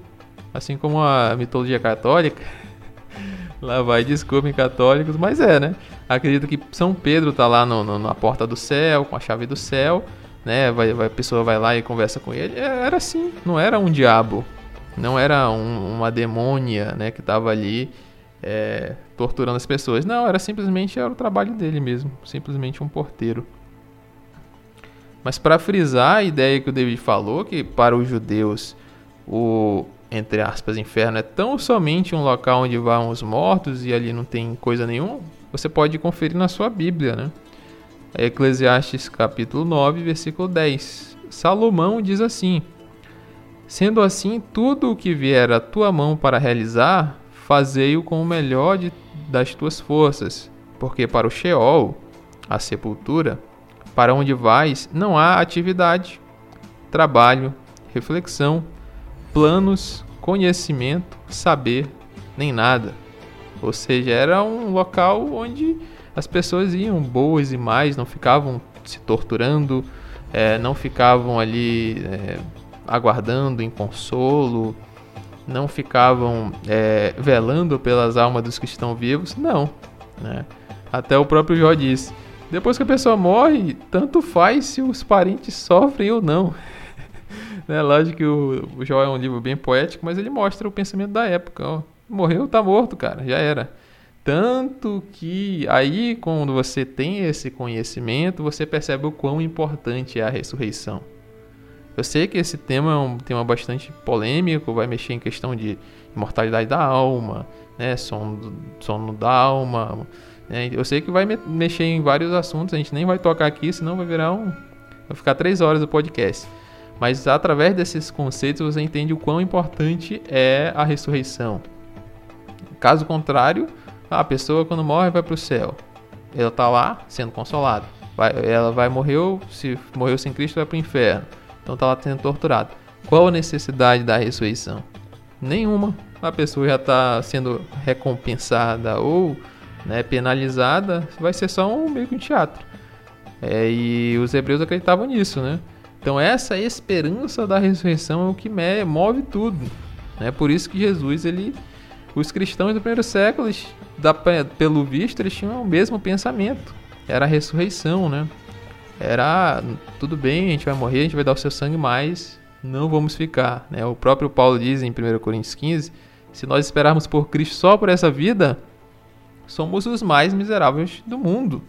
Assim como a mitologia católica. lá vai, desculpem católicos, mas é, né? Acredito que São Pedro tá lá no, no, na porta do céu, com a chave do céu né? Vai, vai, a pessoa vai lá e conversa com ele. É, era assim, não era um diabo, não era um, uma demônia, né? Que estava ali é, torturando as pessoas. Não, era simplesmente era o trabalho dele mesmo, simplesmente um porteiro. Mas para frisar a ideia que o David falou, que para os judeus o entre aspas inferno é tão somente um local onde vão os mortos e ali não tem coisa nenhuma, você pode conferir na sua Bíblia, né? Eclesiastes capítulo 9, versículo 10. Salomão diz assim: Sendo assim, tudo o que vier à tua mão para realizar, fazei-o com o melhor de, das tuas forças, porque para o Sheol, a sepultura, para onde vais, não há atividade, trabalho, reflexão, planos, conhecimento, saber, nem nada. Ou seja, era um local onde as pessoas iam boas e mais, não ficavam se torturando, é, não ficavam ali é, aguardando em consolo, não ficavam é, velando pelas almas dos que estão vivos, não. Né? Até o próprio Jó disse: depois que a pessoa morre, tanto faz se os parentes sofrem ou não. Né? Lógico que o, o Jó é um livro bem poético, mas ele mostra o pensamento da época. Ó. Morreu, tá morto, cara, já era. Tanto que aí, quando você tem esse conhecimento, você percebe o quão importante é a ressurreição. Eu sei que esse tema é um tema bastante polêmico, vai mexer em questão de imortalidade da alma, né, sono, sono da alma. Né, eu sei que vai me mexer em vários assuntos, a gente nem vai tocar aqui, senão vai virar um. Vai ficar três horas do podcast. Mas através desses conceitos você entende o quão importante é a ressurreição. Caso contrário, a pessoa quando morre vai para o céu. Ela está lá sendo consolada. Vai, ela vai morrer, se morreu sem Cristo, vai para o inferno. Então está lá sendo torturada. Qual a necessidade da ressurreição? Nenhuma. A pessoa já está sendo recompensada ou né, penalizada. Vai ser só um meio que um teatro. É, e os hebreus acreditavam nisso, né? Então essa esperança da ressurreição é o que move tudo. É por isso que Jesus ele os cristãos do primeiro século, da, pelo visto, eles tinham o mesmo pensamento. Era a ressurreição, né? Era tudo bem, a gente vai morrer, a gente vai dar o seu sangue, mas não vamos ficar. Né? O próprio Paulo diz em 1 Coríntios 15: se nós esperarmos por Cristo só por essa vida, somos os mais miseráveis do mundo.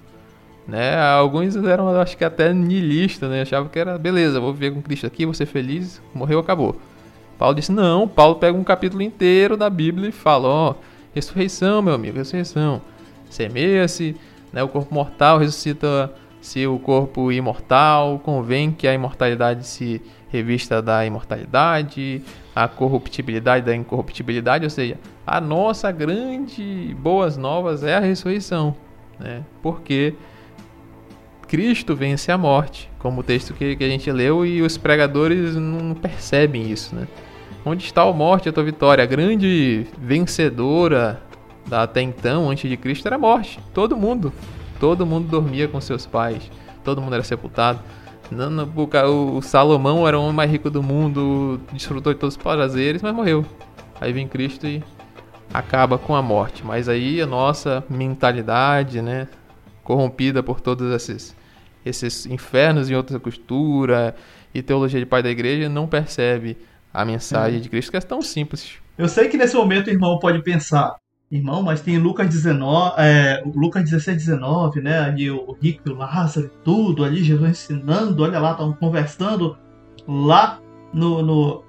Né? Alguns eram, acho que até nihilistas, né? achavam que era beleza, vou viver com Cristo aqui, vou ser feliz, morreu, acabou. Paulo disse: não, Paulo pega um capítulo inteiro da Bíblia e fala: ó, oh, ressurreição, meu amigo, ressurreição. Semeia-se, né, o corpo mortal ressuscita se o corpo imortal convém que a imortalidade se revista da imortalidade, a corruptibilidade da incorruptibilidade, ou seja, a nossa grande boas novas é a ressurreição, né? Porque Cristo vence a morte, como o texto que, que a gente leu e os pregadores não percebem isso, né? Onde está a morte, a tua vitória? A grande vencedora da, até então, antes de Cristo, era a morte. Todo mundo. Todo mundo dormia com seus pais. Todo mundo era sepultado. Não, não, o Salomão era o homem mais rico do mundo, desfrutou de todos os prazeres, mas morreu. Aí vem Cristo e acaba com a morte. Mas aí a nossa mentalidade, né, corrompida por todos esses, esses infernos em outra costura e teologia de pai da igreja, não percebe a mensagem é. de Cristo, que é tão simples. Eu sei que nesse momento o irmão pode pensar, irmão, mas tem Lucas 19, é, Lucas 16, 19, né? Ali o rico e o Lázaro tudo, ali Jesus ensinando, olha lá, estão conversando lá no, no,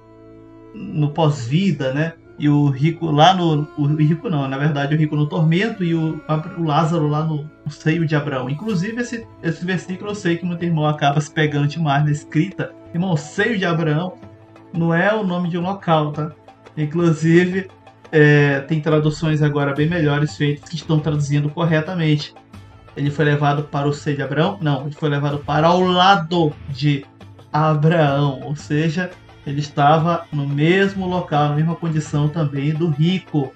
no pós-vida, né? E o rico lá no. O rico não, na verdade, o rico no tormento e o, o Lázaro lá no, no, seio de Abraão. Inclusive, esse, esse versículo eu sei que muito irmão acaba se pegando demais na escrita. Irmão, seio de Abraão não é o nome de um local, tá? Inclusive, é, tem traduções agora bem melhores feitas que estão traduzindo corretamente. Ele foi levado para o seio de Abraão? Não, ele foi levado para o lado de Abraão, ou seja, ele estava no mesmo local, na mesma condição também do rico,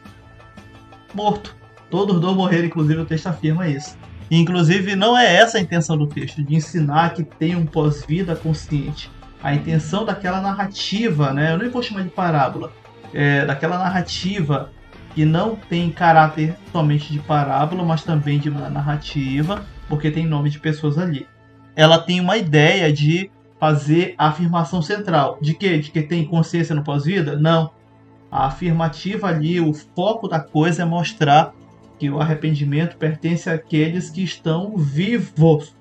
morto. Todos os dois morreram, inclusive o texto afirma isso. Inclusive, não é essa a intenção do texto, de ensinar que tem um pós-vida consciente a intenção daquela narrativa, né? Eu nem vou chamar de parábola, é, daquela narrativa que não tem caráter somente de parábola, mas também de uma narrativa, porque tem nome de pessoas ali. Ela tem uma ideia de fazer a afirmação central. De que? De que tem consciência no pós-vida? Não. A afirmativa ali, o foco da coisa é mostrar que o arrependimento pertence àqueles que estão vivos.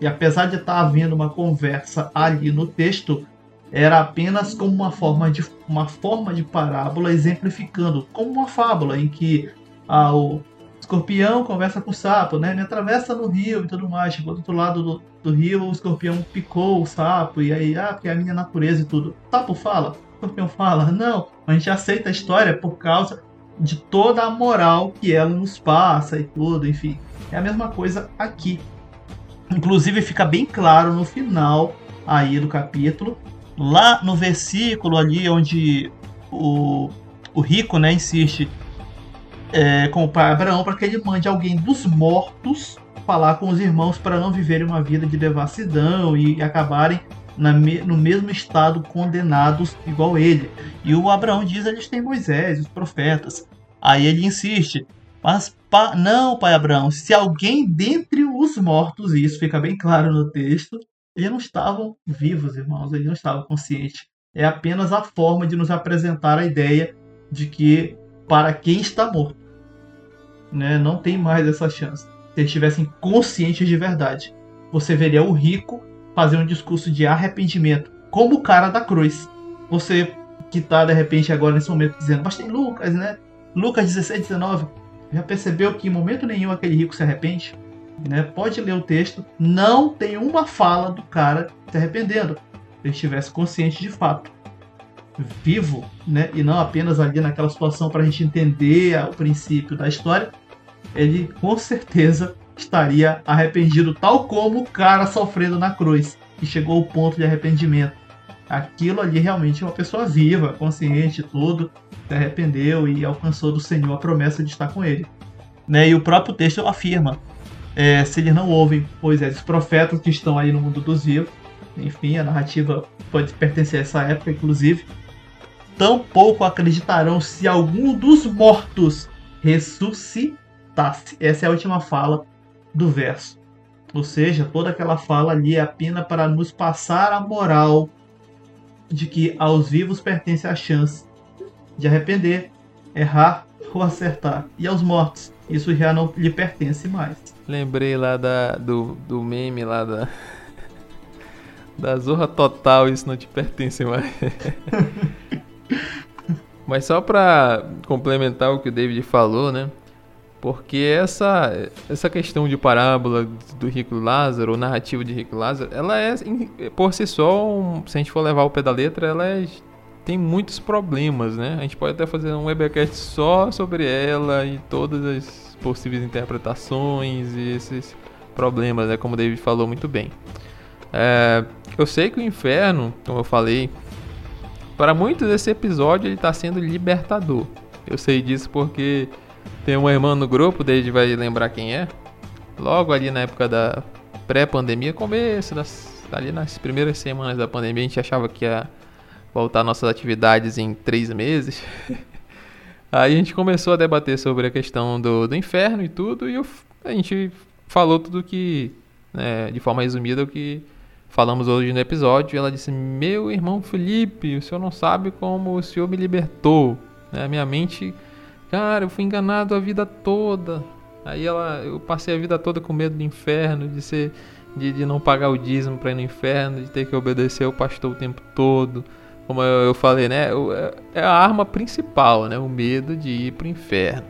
E apesar de estar havendo uma conversa ali no texto, era apenas como uma forma de, uma forma de parábola exemplificando, como uma fábula em que ah, o escorpião conversa com o sapo, né? Me atravessa no rio e tudo mais. Chegou do outro lado do, do rio, o escorpião picou o sapo, e aí, ah, porque é a minha natureza e tudo. O sapo fala, o escorpião fala, não, a gente aceita a história por causa de toda a moral que ela nos passa e tudo, enfim. É a mesma coisa aqui. Inclusive fica bem claro no final aí do capítulo, lá no versículo ali onde o, o rico né, insiste é, com o pai Abraão para que ele mande alguém dos mortos falar com os irmãos para não viverem uma vida de devassidão e acabarem me, no mesmo estado condenados igual ele. E o Abraão diz: eles têm Moisés, os profetas. Aí ele insiste: mas pa, não, pai Abraão, se alguém dentre os mortos, e isso fica bem claro no texto, eles não estavam vivos, irmãos, eles não estavam conscientes. É apenas a forma de nos apresentar a ideia de que para quem está morto, né, não tem mais essa chance. Se eles estivessem conscientes de verdade, você veria o rico fazer um discurso de arrependimento, como o cara da cruz. Você que está de repente agora nesse momento dizendo, mas tem Lucas, né? Lucas 16, 19 já percebeu que em momento nenhum aquele rico se arrepende? Né? Pode ler o texto, não tem uma fala do cara se arrependendo. Se ele estivesse consciente de fato, vivo, né? e não apenas ali naquela situação para a gente entender o princípio da história, ele com certeza estaria arrependido, tal como o cara sofrendo na cruz, que chegou ao ponto de arrependimento. Aquilo ali realmente é uma pessoa viva, consciente, tudo, se arrependeu e alcançou do Senhor a promessa de estar com ele. Né? E o próprio texto afirma: é, se eles não ouvem, pois é, os profetas que estão aí no mundo dos vivos, enfim, a narrativa pode pertencer a essa época, inclusive, tampouco acreditarão se algum dos mortos Essa é a última fala do verso. Ou seja, toda aquela fala ali é apenas para nos passar a moral de que aos vivos pertence a chance de arrepender, errar ou acertar. E aos mortos, isso já não lhe pertence mais. Lembrei lá da, do, do meme lá da. Da Zorra Total, isso não te pertence mais. Mas só pra complementar o que o David falou, né? Porque essa, essa questão de parábola do rico Lázaro, ou narrativa de rico Lázaro, ela é, por si só, um, se a gente for levar o pé da letra, ela é, tem muitos problemas, né? A gente pode até fazer um webcast só sobre ela e todas as possíveis interpretações e esses problemas, né? Como o David falou muito bem. É, eu sei que o inferno, como eu falei, para muitos esse episódio ele está sendo libertador. Eu sei disso porque tem uma irmã no grupo, desde vai lembrar quem é. Logo ali na época da pré-pandemia, começo das, ali nas primeiras semanas da pandemia, a gente achava que ia voltar nossas atividades em três meses. Aí a gente começou a debater sobre a questão do, do inferno e tudo, e eu, a gente falou tudo que, né, de forma resumida, o que falamos hoje no episódio. Ela disse: Meu irmão Felipe, o senhor não sabe como o senhor me libertou. Né? Minha mente Cara, eu fui enganado a vida toda. Aí ela, eu passei a vida toda com medo do inferno, de ser, de, de não pagar o dízimo para ir no inferno, de ter que obedecer o pastor o tempo todo. Como eu, eu falei, né? É, é a arma principal, né? O medo de ir para o inferno.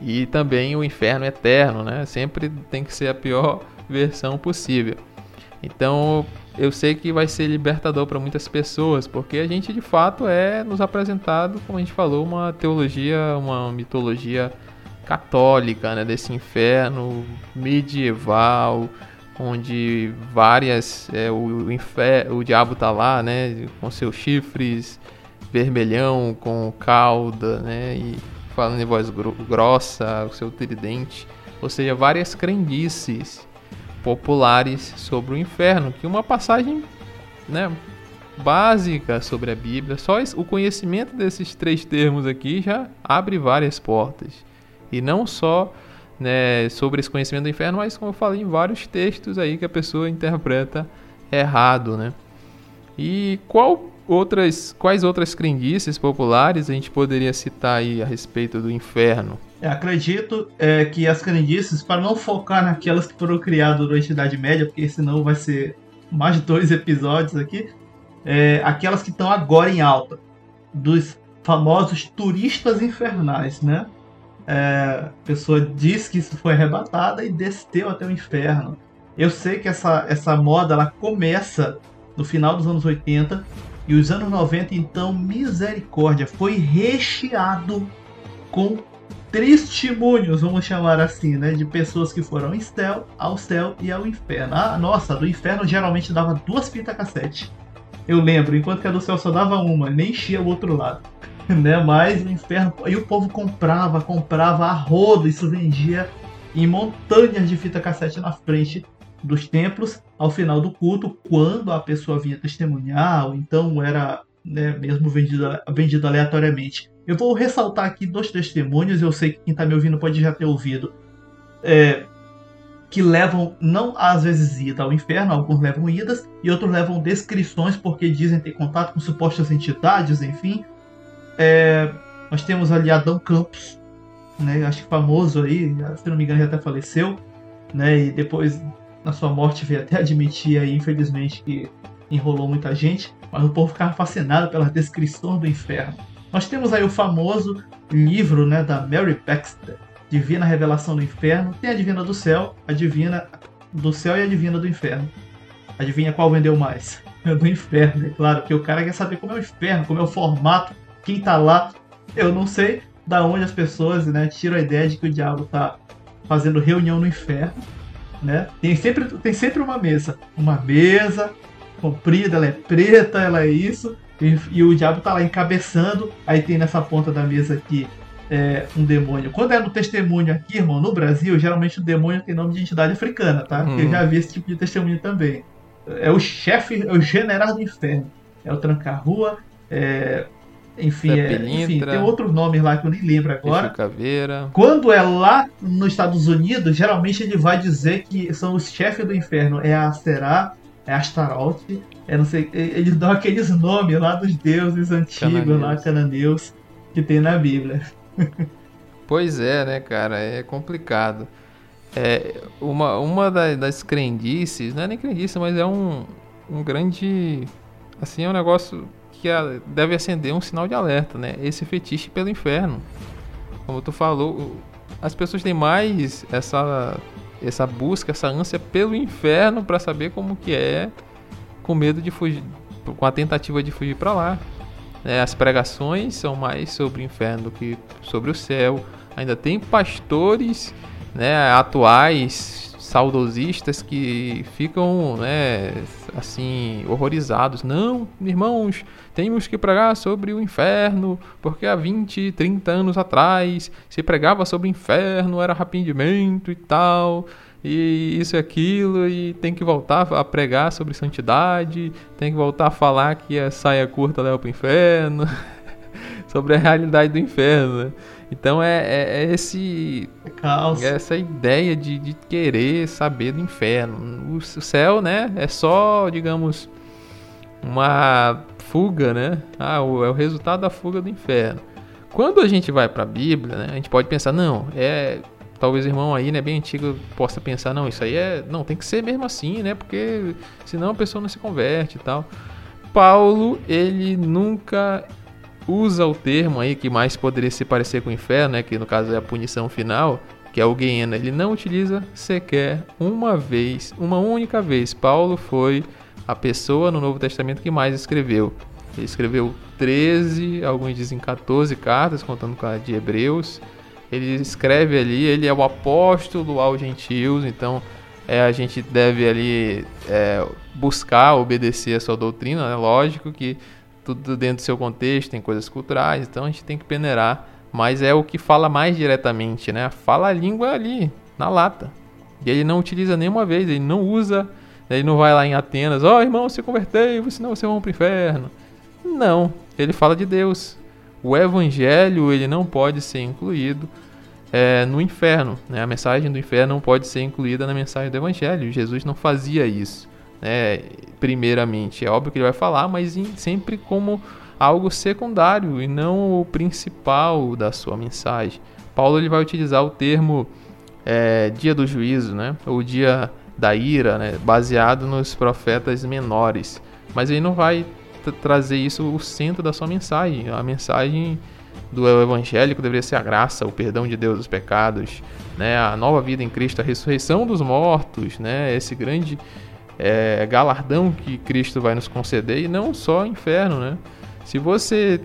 E também o inferno eterno, né? Sempre tem que ser a pior versão possível. Então, eu sei que vai ser libertador para muitas pessoas, porque a gente de fato é nos apresentado, como a gente falou, uma teologia, uma mitologia católica, né, desse inferno medieval, onde várias é, o, inferno, o diabo tá lá, né, com seus chifres vermelhão, com cauda, né, e falando em voz grossa, o seu tridente, ou seja, várias crendices populares sobre o inferno, que uma passagem, né, básica sobre a Bíblia, só o conhecimento desses três termos aqui já abre várias portas. E não só né, sobre esse conhecimento do inferno, mas como eu falei em vários textos aí que a pessoa interpreta errado, né? E qual outras, quais outras crendices populares a gente poderia citar aí a respeito do inferno? É, acredito é, que as crendices, para não focar naquelas que foram criadas durante a Idade Média, porque senão vai ser mais dois episódios aqui, é, aquelas que estão agora em alta, dos famosos turistas infernais, né? É, a pessoa diz que isso foi arrebatada e desceu até o inferno. Eu sei que essa, essa moda ela começa no final dos anos 80 e os anos 90, então, misericórdia, foi recheado com testemunhos, vamos chamar assim, né? De pessoas que foram céu, ao céu e ao inferno. Ah, nossa, do inferno geralmente dava duas fitas cassete. Eu lembro, enquanto que a do céu só dava uma, nem enchia o outro lado. né? Mas o inferno. E o povo comprava, comprava a rodo, isso vendia em montanhas de fita cassete na frente dos templos ao final do culto, quando a pessoa vinha testemunhar, ou então era né, mesmo vendido, vendido aleatoriamente. Eu vou ressaltar aqui dois testemunhos, eu sei que quem está me ouvindo pode já ter ouvido, é, que levam, não às vezes ida ao inferno, alguns levam idas, e outros levam descrições porque dizem ter contato com supostas entidades, enfim. É, nós temos ali Adão Campos, né, acho que famoso aí, se não me engano, ele até faleceu, né, e depois na sua morte veio até admitir aí, infelizmente, que enrolou muita gente, mas o povo ficava fascinado pelas descrições do inferno. Nós temos aí o famoso livro né, da Mary Baxter, Divina Revelação do Inferno. Tem a Divina do Céu, a Divina do Céu e a Divina do Inferno. Adivinha qual vendeu mais? Do inferno, é claro, porque o cara quer saber como é o inferno, como é o formato, quem tá lá. Eu não sei da onde as pessoas né, tiram a ideia de que o diabo tá fazendo reunião no inferno né? Tem sempre, tem sempre uma mesa. Uma mesa comprida, ela é preta, ela é isso. E, e o diabo tá lá encabeçando. Aí tem nessa ponta da mesa aqui é, um demônio. Quando é no testemunho aqui, irmão, no Brasil, geralmente o demônio tem nome de entidade africana, tá? Hum. Eu já vi esse tipo de testemunho também. É o chefe, é o general do inferno. É o tranca-rua, é, enfim, é, enfim, tem outros nomes lá que eu nem lembro agora. Caveira. Quando é lá nos Estados Unidos, geralmente ele vai dizer que são os chefes do inferno. É a Será, é Astaroth, é não sei, eles dão aqueles nomes lá dos deuses antigos, cananeus. lá cananeus, que tem na Bíblia. pois é, né, cara, é complicado. É, uma uma das, das crendices, não é nem crendice, mas é um, um grande. Assim, é um negócio que deve acender um sinal de alerta, né? Esse fetiche pelo inferno. Como tu falou, as pessoas têm mais essa essa busca, essa ânsia pelo inferno para saber como que é, com medo de fugir, com a tentativa de fugir para lá. É, as pregações são mais sobre o inferno do que sobre o céu. Ainda tem pastores né, atuais saudosistas que ficam, né, assim, horrorizados. Não, irmãos, temos que pregar sobre o inferno, porque há 20, 30 anos atrás se pregava sobre o inferno, era arrependimento e tal, e isso e aquilo, e tem que voltar a pregar sobre santidade, tem que voltar a falar que a saia curta leva para o inferno, sobre a realidade do inferno. Então é, é, é esse é essa ideia de, de querer saber do inferno. O, céu, né, é só, digamos, uma fuga, né? Ah, o, é o resultado da fuga do inferno. Quando a gente vai para a Bíblia, né, a gente pode pensar, não, é talvez o irmão aí, né, bem antigo, possa pensar, não, isso aí é, não, tem que ser mesmo assim, né? Porque senão a pessoa não se converte e tal. Paulo, ele nunca usa o termo aí que mais poderia se parecer com o inferno, né, que no caso é a punição final, que é o Guiena, ele não utiliza sequer uma vez, uma única vez. Paulo foi a pessoa no Novo Testamento que mais escreveu. Ele escreveu 13, alguns dizem 14 cartas, contando com a de Hebreus. Ele escreve ali, ele é o apóstolo aos gentios, então é, a gente deve ali é, buscar obedecer a sua doutrina, né? lógico que tudo dentro do seu contexto, tem coisas culturais, então a gente tem que peneirar, mas é o que fala mais diretamente, né? Fala a língua ali, na lata. E ele não utiliza nenhuma vez, ele não usa, ele não vai lá em Atenas, ó oh, irmão, se convertei, senão você vai para o inferno. Não, ele fala de Deus. O evangelho, ele não pode ser incluído é, no inferno, né? A mensagem do inferno não pode ser incluída na mensagem do evangelho. Jesus não fazia isso né, primeiramente. É óbvio que ele vai falar, mas em, sempre como algo secundário e não o principal da sua mensagem. Paulo ele vai utilizar o termo é, dia do juízo, né, ou dia da ira, né, baseado nos profetas menores. Mas ele não vai trazer isso o centro da sua mensagem. A mensagem do evangélico deveria ser a graça, o perdão de Deus dos pecados, né, a nova vida em Cristo, a ressurreição dos mortos, né, esse grande é, galardão que Cristo vai nos conceder e não só inferno, né? Se você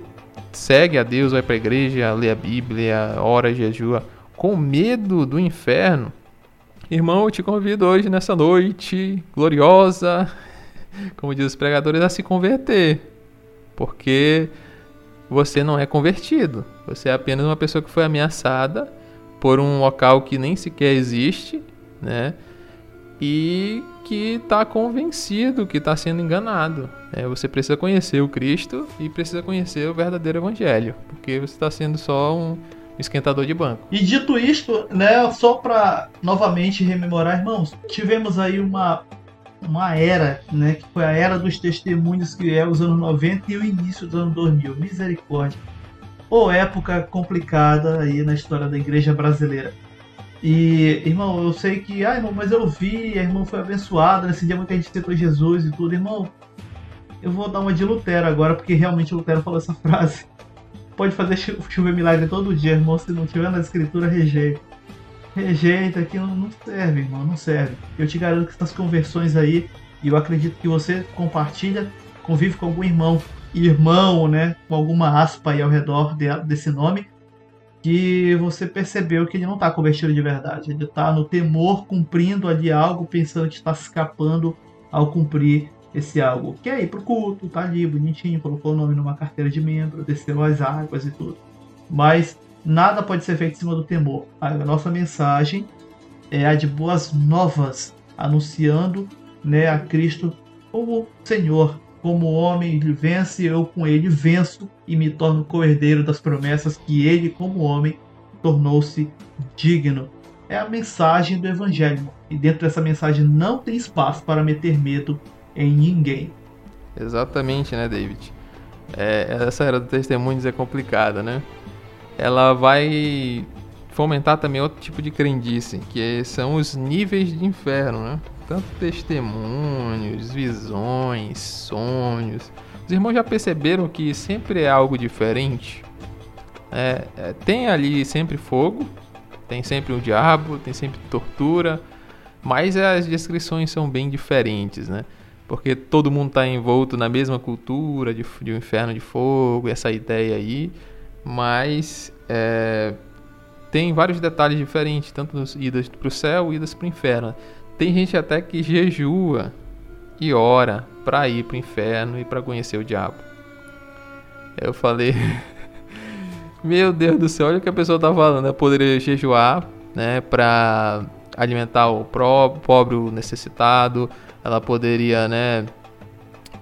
segue a Deus, vai para a igreja, lê a Bíblia, ora, jejua, com medo do inferno, irmão, eu te convido hoje nessa noite gloriosa, como diz os pregadores, a se converter, porque você não é convertido, você é apenas uma pessoa que foi ameaçada por um local que nem sequer existe, né? E que está convencido que está sendo enganado. É, você precisa conhecer o Cristo e precisa conhecer o verdadeiro Evangelho, porque você está sendo só um esquentador de banco. E dito isto, né, só para novamente rememorar, irmãos, tivemos aí uma uma era, né, que foi a era dos testemunhos que é os anos 90 e o início dos anos 2000. Misericórdia. Ou época complicada aí na história da igreja brasileira. E, irmão, eu sei que, ah, irmão, mas eu vi, a irmã foi abençoada, nesse dia muita gente aceitou Jesus e tudo, irmão. Eu vou dar uma de Lutero agora, porque realmente Lutero falou essa frase. Pode fazer chover milagre todo dia, irmão, se não tiver na escritura, rejeita. Rejeita que não, não serve, irmão, não serve. Eu te garanto que essas conversões aí, e eu acredito que você compartilha, convive com algum irmão, irmão, né, com alguma aspa aí ao redor de, desse nome, que você percebeu que ele não está convertido de verdade. Ele está no temor, cumprindo ali algo, pensando que está escapando ao cumprir esse algo. Que é ir pro culto, tá ali, bonitinho, colocou o nome numa carteira de membro, desceu as águas e tudo. Mas nada pode ser feito em cima do temor. A nossa mensagem é a de boas novas, anunciando né, a Cristo como Senhor, como homem ele vence, eu com ele venço e me torno co-herdeiro das promessas que ele, como homem, tornou-se digno. É a mensagem do Evangelho. E dentro dessa mensagem não tem espaço para meter medo em ninguém. Exatamente, né, David? É, essa era do testemunhos é complicada, né? Ela vai fomentar também outro tipo de crendice, que são os níveis de inferno, né? Tanto testemunhos, visões, sonhos. Os irmãos já perceberam que sempre é algo diferente? É, é, tem ali sempre fogo, Tem sempre um diabo, tem sempre tortura, mas as descrições são bem diferentes, né? Porque todo mundo está envolto na mesma cultura de, de um inferno de fogo, essa ideia aí, mas é, tem vários detalhes diferentes, tanto nos idas para o céu idas para o inferno. Tem gente até que jejua e ora para ir para o inferno e para conhecer o diabo. Eu falei, meu Deus do céu, olha o que a pessoa tá falando. Eu poderia jejuar, né, para alimentar o pobre, o necessitado. Ela poderia, né,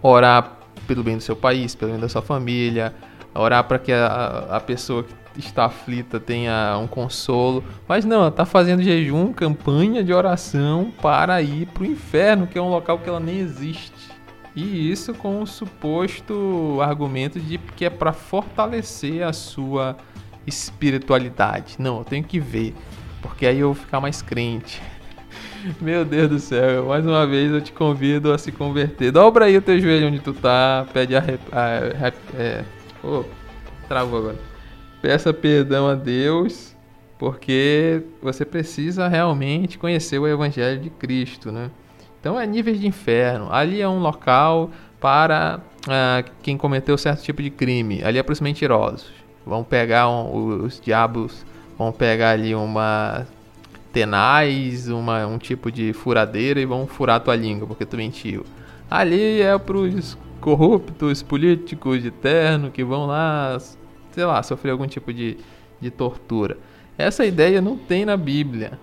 orar pelo bem do seu país, pelo bem da sua família, orar para que a, a pessoa que está aflita tenha um consolo. Mas não, ela está fazendo jejum, campanha de oração para ir para o inferno, que é um local que ela nem existe. E isso com o suposto argumento de que é para fortalecer a sua espiritualidade. Não, eu tenho que ver, porque aí eu vou ficar mais crente. Meu Deus do céu, mais uma vez eu te convido a se converter. Dobra aí o teu joelho onde tu tá, pede a. é, oh, travou agora. Peça perdão a Deus, porque você precisa realmente conhecer o Evangelho de Cristo, né? Então é níveis de inferno. Ali é um local para uh, quem cometeu certo tipo de crime. Ali é para os mentirosos. Vão pegar um, os diabos, vão pegar ali uma tenaz, uma, um tipo de furadeira e vão furar tua língua porque tu mentiu. Ali é para os corruptos políticos de terno que vão lá, sei lá, sofrer algum tipo de, de tortura. Essa ideia não tem na Bíblia.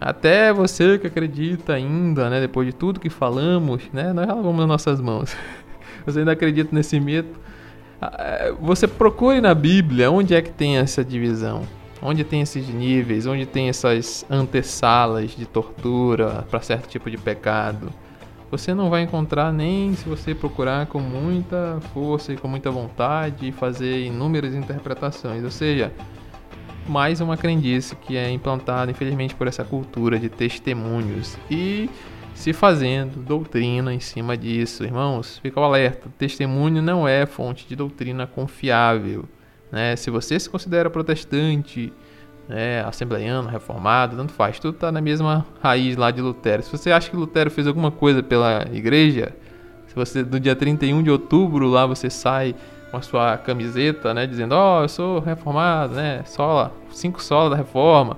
Até você que acredita ainda, né, depois de tudo que falamos, né, nós lavamos as nossas mãos. Você ainda acredita nesse mito? Ah, é, você procure na Bíblia onde é que tem essa divisão. Onde tem esses níveis, onde tem essas antessalas de tortura para certo tipo de pecado. Você não vai encontrar nem se você procurar com muita força e com muita vontade e fazer inúmeras interpretações. Ou seja, mais uma crendice que é implantada, infelizmente, por essa cultura de testemunhos e se fazendo doutrina em cima disso. Irmãos, fica o alerta: testemunho não é fonte de doutrina confiável. Né? Se você se considera protestante, né, assembleiano, reformado, tanto faz, tudo está na mesma raiz lá de Lutero. Se você acha que Lutero fez alguma coisa pela igreja, se você no dia 31 de outubro lá você sai com a sua camiseta, né, dizendo, ó, oh, eu sou reformado, né, sola, cinco solas da reforma.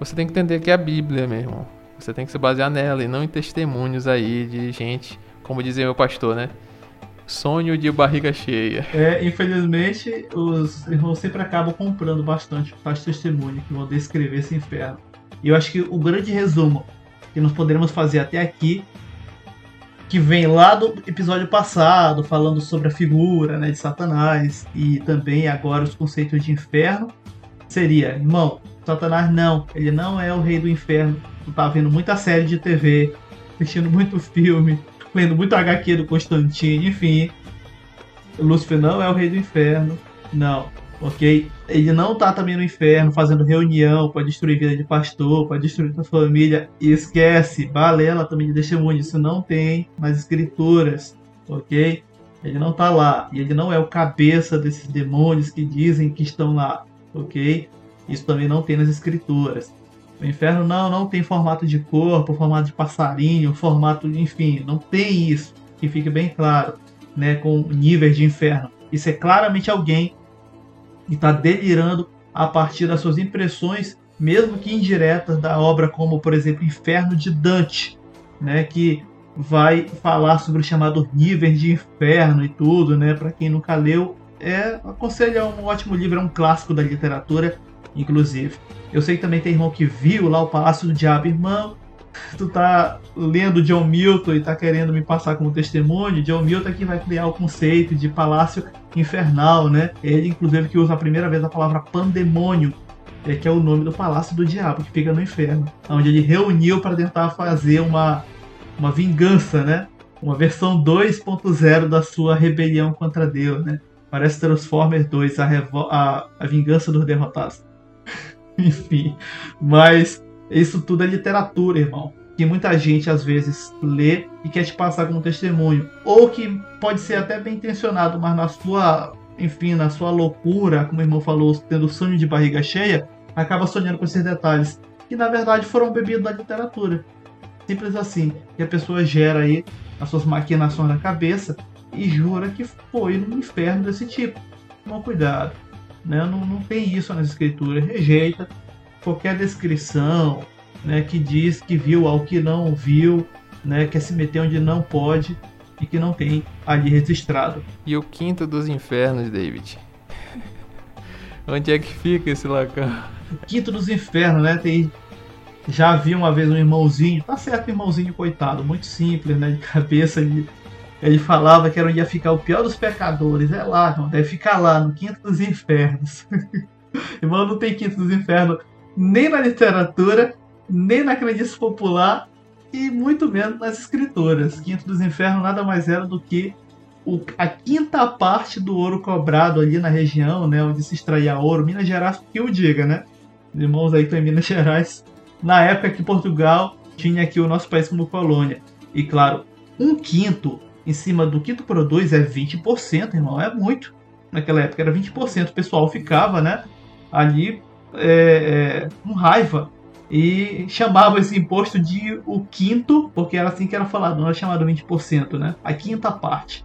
Você tem que entender que é a Bíblia, meu irmão. Você tem que se basear nela e não em testemunhos aí de gente, como dizia meu pastor, né? Sonho de barriga cheia. É, infelizmente, os irmãos sempre acabam comprando bastante tais testemunhos que vão descrever esse inferno. E eu acho que o grande resumo que nós poderemos fazer até aqui que vem lá do episódio passado, falando sobre a figura né, de Satanás e também agora os conceitos de inferno, seria, irmão, Satanás não, ele não é o rei do inferno. Tu tá vendo muita série de TV, assistindo muito filme, lendo muito HQ do Constantine, enfim. Lúcifer não é o rei do inferno, não ok? Ele não tá também no inferno fazendo reunião para destruir vida de pastor, para destruir sua família. Esquece, balela também de testemunho, isso não tem nas escrituras, ok? Ele não tá lá. E ele não é o cabeça desses demônios que dizem que estão lá, ok? Isso também não tem nas escrituras. O inferno não, não tem formato de corpo, formato de passarinho, formato, enfim, não tem isso. Que fique bem claro, né? Com níveis de inferno. Isso é claramente alguém e está delirando a partir das suas impressões, mesmo que indiretas, da obra como, por exemplo, Inferno de Dante, né, que vai falar sobre o chamado nível de inferno e tudo, né? Para quem nunca leu, é aconselho é um ótimo livro, é um clássico da literatura, inclusive. Eu sei que também tem irmão que viu lá o Palácio do Diabo, irmão tu tá lendo John Milton e tá querendo me passar como testemunho, John Milton aqui vai criar o conceito de palácio infernal, né? Ele, inclusive, que usa a primeira vez a palavra pandemônio, é, que é o nome do palácio do diabo, que fica no inferno, onde ele reuniu para tentar fazer uma, uma vingança, né? Uma versão 2.0 da sua rebelião contra Deus, né? Parece Transformers 2, a, a, a vingança dos derrotados. Enfim, mas isso tudo é literatura, irmão. Que muita gente às vezes lê e quer te passar como testemunho. Ou que pode ser até bem intencionado, mas na sua, enfim, na sua loucura, como o irmão falou, tendo sonho de barriga cheia, acaba sonhando com esses detalhes, que na verdade foram bebidos da literatura. Simples assim, que a pessoa gera aí as suas maquinações na cabeça e jura que foi num inferno desse tipo. Toma cuidado, né? não, não tem isso nas escrituras, rejeita qualquer descrição né, que diz que viu algo que não viu, né, quer se meter onde não pode e que não tem ali registrado. E o quinto dos infernos, David? Onde é que fica esse local? O quinto dos infernos, né? Tem. Já vi uma vez um irmãozinho, tá certo, irmãozinho coitado, muito simples, né? De cabeça, ele, ele falava que era onde ia ficar o pior dos pecadores. É lá, irmão, deve ficar lá, no quinto dos infernos. irmão, não tem quinto dos infernos nem na literatura, nem na crendice popular e muito menos nas escritoras. Quinto dos Infernos nada mais era do que o, a quinta parte do ouro cobrado ali na região, né, onde se extraía ouro, Minas Gerais, que eu diga, né? Irmãos aí estão em Minas Gerais. Na época que Portugal tinha aqui o nosso país como colônia. E claro, um quinto em cima do quinto produz é 20%, irmão, é muito. Naquela época era 20%, o pessoal ficava, né, ali é, é, com raiva e chamava esse imposto de o quinto, porque era assim que era falado, não era chamado 20%, né? A quinta parte.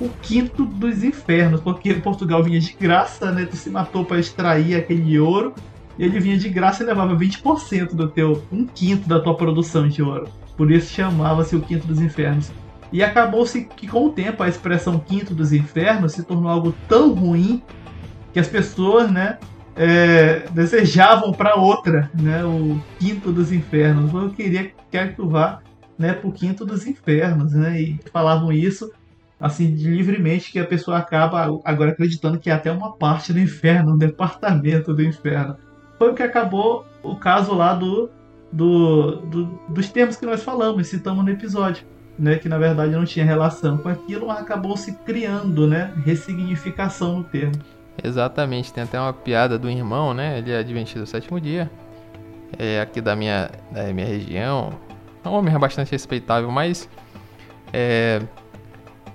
O quinto dos infernos, porque Portugal vinha de graça, né? Tu se matou para extrair aquele ouro, e ele vinha de graça e levava 20% do teu, um quinto da tua produção de ouro. Por isso chamava-se o quinto dos infernos. E acabou-se que com o tempo a expressão quinto dos infernos se tornou algo tão ruim que as pessoas, né, é, desejavam para outra, né? O quinto dos infernos. Eu queria quer que tu vá, né, pro quinto dos infernos, né? E falavam isso assim livremente que a pessoa acaba agora acreditando que é até uma parte do inferno, um departamento do inferno. Foi o que acabou o caso lá do, do, do dos termos que nós falamos, citamos no episódio. Né, que na verdade não tinha relação com aquilo, acabou se criando, né, ressignificação no termo. Exatamente, tem até uma piada do irmão, né? Ele é adventista do sétimo dia. É aqui da minha, da minha região. É um homem bastante respeitável, mas é,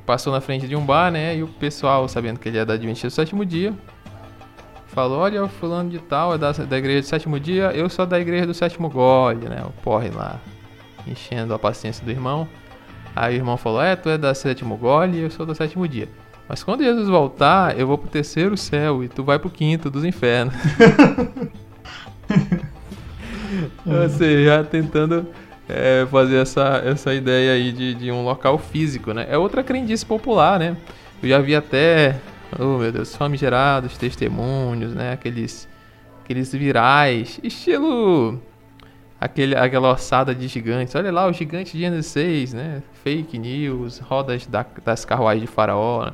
passou na frente de um bar, né? E o pessoal, sabendo que ele é da Adventista do sétimo dia, falou: Olha, o fulano de tal é da, da igreja do sétimo dia, eu sou da igreja do sétimo gole, né? O porre lá, enchendo a paciência do irmão. Aí o irmão falou: É, tu é da sétimo gole e eu sou do sétimo dia. Mas quando Jesus voltar, eu vou pro terceiro céu e tu vai pro quinto dos infernos. Ou seja, já tentando é, fazer essa, essa ideia aí de, de um local físico, né? É outra crendice popular, né? Eu já vi até, oh meu Deus, famigerados testemunhos, né? Aqueles, aqueles virais, estilo aquele, aquela ossada de gigantes. Olha lá, o gigante de Gênesis 6, né? Fake news, rodas da, das carruagens de faraó. Né?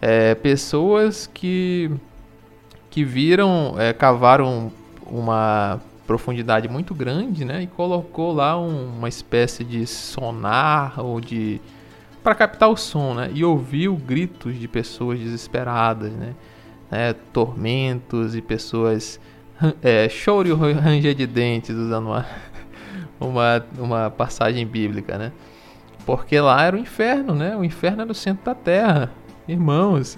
é, pessoas que, que viram, é, cavaram uma profundidade muito grande, né? E colocou lá um, uma espécie de sonar ou de para captar o som, né? E ouviu gritos de pessoas desesperadas, né? É, tormentos e pessoas é, choro e ranger de dentes, usando uma, uma, uma passagem bíblica, né? Porque lá era o inferno, né? O inferno era o centro da terra. Irmãos,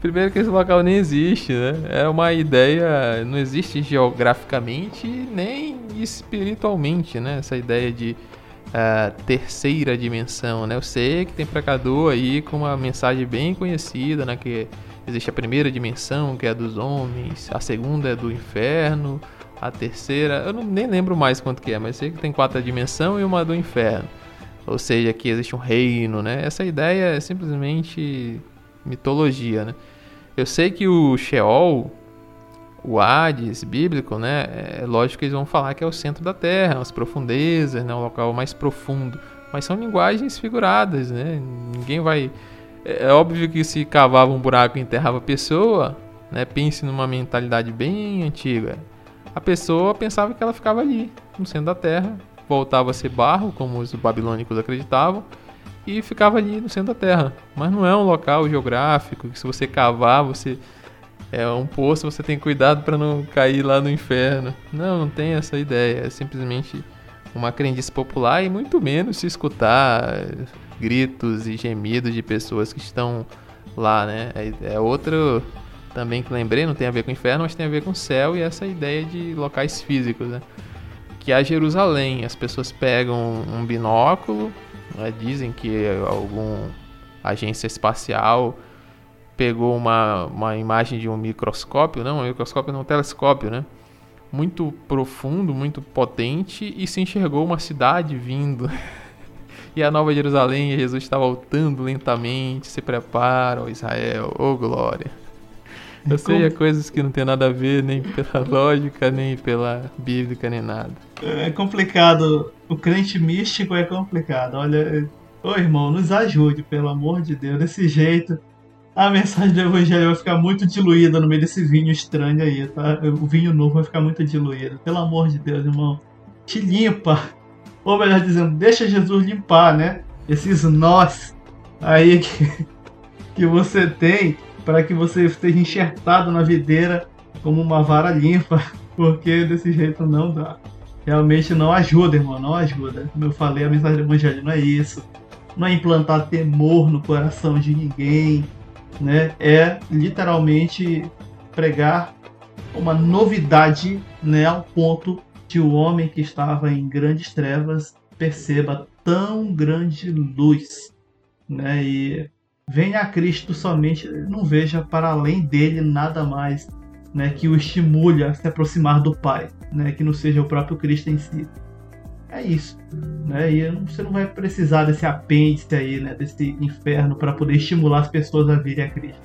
primeiro que esse local nem existe, né? É uma ideia, não existe geograficamente nem espiritualmente, né? Essa ideia de uh, terceira dimensão, né? Eu sei que tem pecador aí com uma mensagem bem conhecida, né? Que existe a primeira dimensão, que é a dos homens, a segunda é do inferno, a terceira, eu não, nem lembro mais quanto que é, mas sei que tem quatro dimensões e uma do inferno ou seja, que existe um reino, né? Essa ideia é simplesmente mitologia, né? Eu sei que o Sheol, o Hades bíblico, né? É lógico que eles vão falar que é o centro da Terra, as profundezas, né? O local mais profundo. Mas são linguagens figuradas, né? Ninguém vai... É, é óbvio que se cavava um buraco e enterrava a pessoa, né? Pense numa mentalidade bem antiga. A pessoa pensava que ela ficava ali, no centro da Terra, voltava a ser barro, como os babilônicos acreditavam, e ficava ali no centro da Terra. Mas não é um local geográfico que se você cavar, você é um poço, você tem cuidado para não cair lá no inferno. Não, não tem essa ideia. É simplesmente uma crendice popular e muito menos se escutar gritos e gemidos de pessoas que estão lá, né? É, é outro também que lembrei, não tem a ver com inferno, mas tem a ver com céu e essa ideia de locais físicos, né? Que é Jerusalém. As pessoas pegam um binóculo, né? dizem que algum agência espacial pegou uma, uma imagem de um microscópio, não, um microscópio não, um telescópio, né? Muito profundo, muito potente e se enxergou uma cidade vindo. e a Nova Jerusalém, Jesus está voltando lentamente, se prepara, ó Israel, ô oh, glória. Eu sei é coisas que não tem nada a ver nem pela lógica, nem pela bíblica, nem nada. É complicado. O crente místico é complicado. Olha, ô irmão, nos ajude, pelo amor de Deus. Desse jeito, a mensagem do evangelho vai ficar muito diluída no meio desse vinho estranho aí, tá? O vinho novo vai ficar muito diluído. Pelo amor de Deus, irmão. Te limpa. Ou melhor dizendo, deixa Jesus limpar, né? Esses nós aí que, que você tem para que você esteja enxertado na videira como uma vara limpa, porque desse jeito não dá. Realmente não ajuda, irmão, não ajuda. Como eu falei, a mensagem do evangelho não é isso. Não é implantar temor no coração de ninguém né, é literalmente pregar uma novidade né, ao ponto que o homem que estava em grandes trevas perceba tão grande luz. Né, e venha a Cristo somente, não veja para além dele nada mais né, que o estimule a se aproximar do Pai, né, que não seja o próprio Cristo em si. É isso. Né? E você não vai precisar desse apêndice aí, né? desse inferno, para poder estimular as pessoas a virem a Cristo.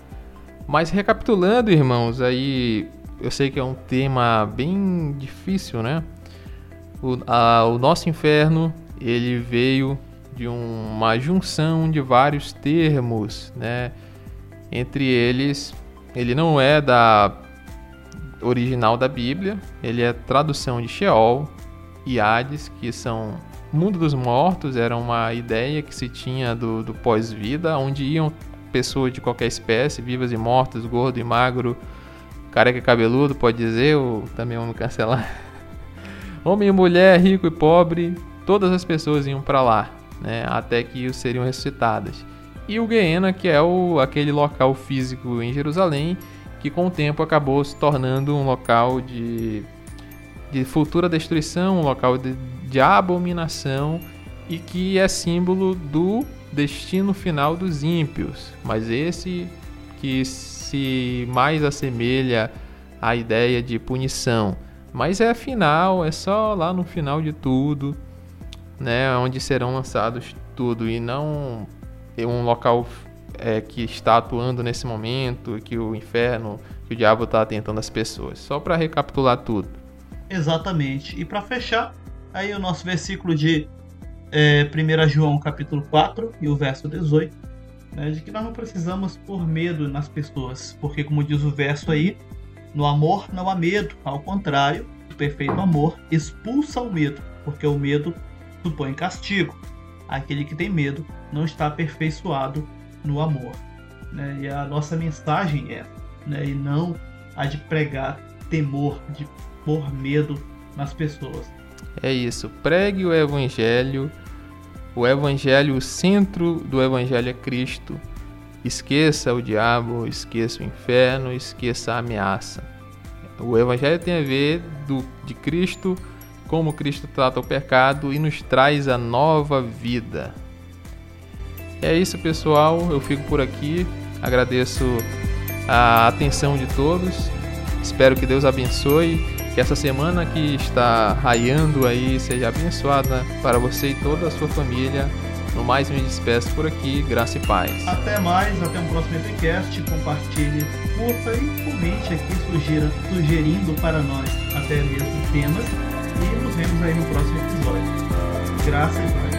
Mas recapitulando, irmãos, aí eu sei que é um tema bem difícil, né? O, a, o nosso inferno, ele veio de um, uma junção de vários termos, né? Entre eles, ele não é da original da Bíblia, ele é tradução de Sheol, e Hades, que são mundo dos mortos, era uma ideia que se tinha do, do pós-vida, onde iam pessoas de qualquer espécie, vivas e mortas, gordo e magro, careca e cabeludo, pode dizer, ou também vamos cancelar. Homem e mulher, rico e pobre, todas as pessoas iam para lá, né, até que seriam ressuscitadas. E o Gehenna, que é o, aquele local físico em Jerusalém, que com o tempo acabou se tornando um local de de futura destruição, um local de, de abominação e que é símbolo do destino final dos ímpios. Mas esse que se mais assemelha à ideia de punição. Mas é final, é só lá no final de tudo, né, onde serão lançados tudo e não um local é, que está atuando nesse momento, que o inferno, que o diabo está tentando as pessoas. Só para recapitular tudo. Exatamente. E para fechar, aí o nosso versículo de é, 1 João capítulo 4 e o verso 18, né, de que nós não precisamos pôr medo nas pessoas, porque como diz o verso aí, no amor não há medo, ao contrário, o perfeito amor expulsa o medo, porque o medo supõe castigo. Aquele que tem medo não está aperfeiçoado no amor. Né? E a nossa mensagem é, né, e não a de pregar temor, de pôr medo nas pessoas. É isso. Pregue o Evangelho. O Evangelho, o centro do Evangelho é Cristo. Esqueça o diabo, esqueça o inferno, esqueça a ameaça. O Evangelho tem a ver do, de Cristo, como Cristo trata o pecado e nos traz a nova vida. É isso, pessoal. Eu fico por aqui. Agradeço a atenção de todos. Espero que Deus abençoe que essa semana que está raiando aí seja abençoada para você e toda a sua família. No mais, me despeço por aqui. Graça e paz. Até mais, até um próximo podcast. Compartilhe, curta e comente aqui, sugira, sugerindo para nós até mesmo temas. E nos vemos aí no próximo episódio. Graça e paz.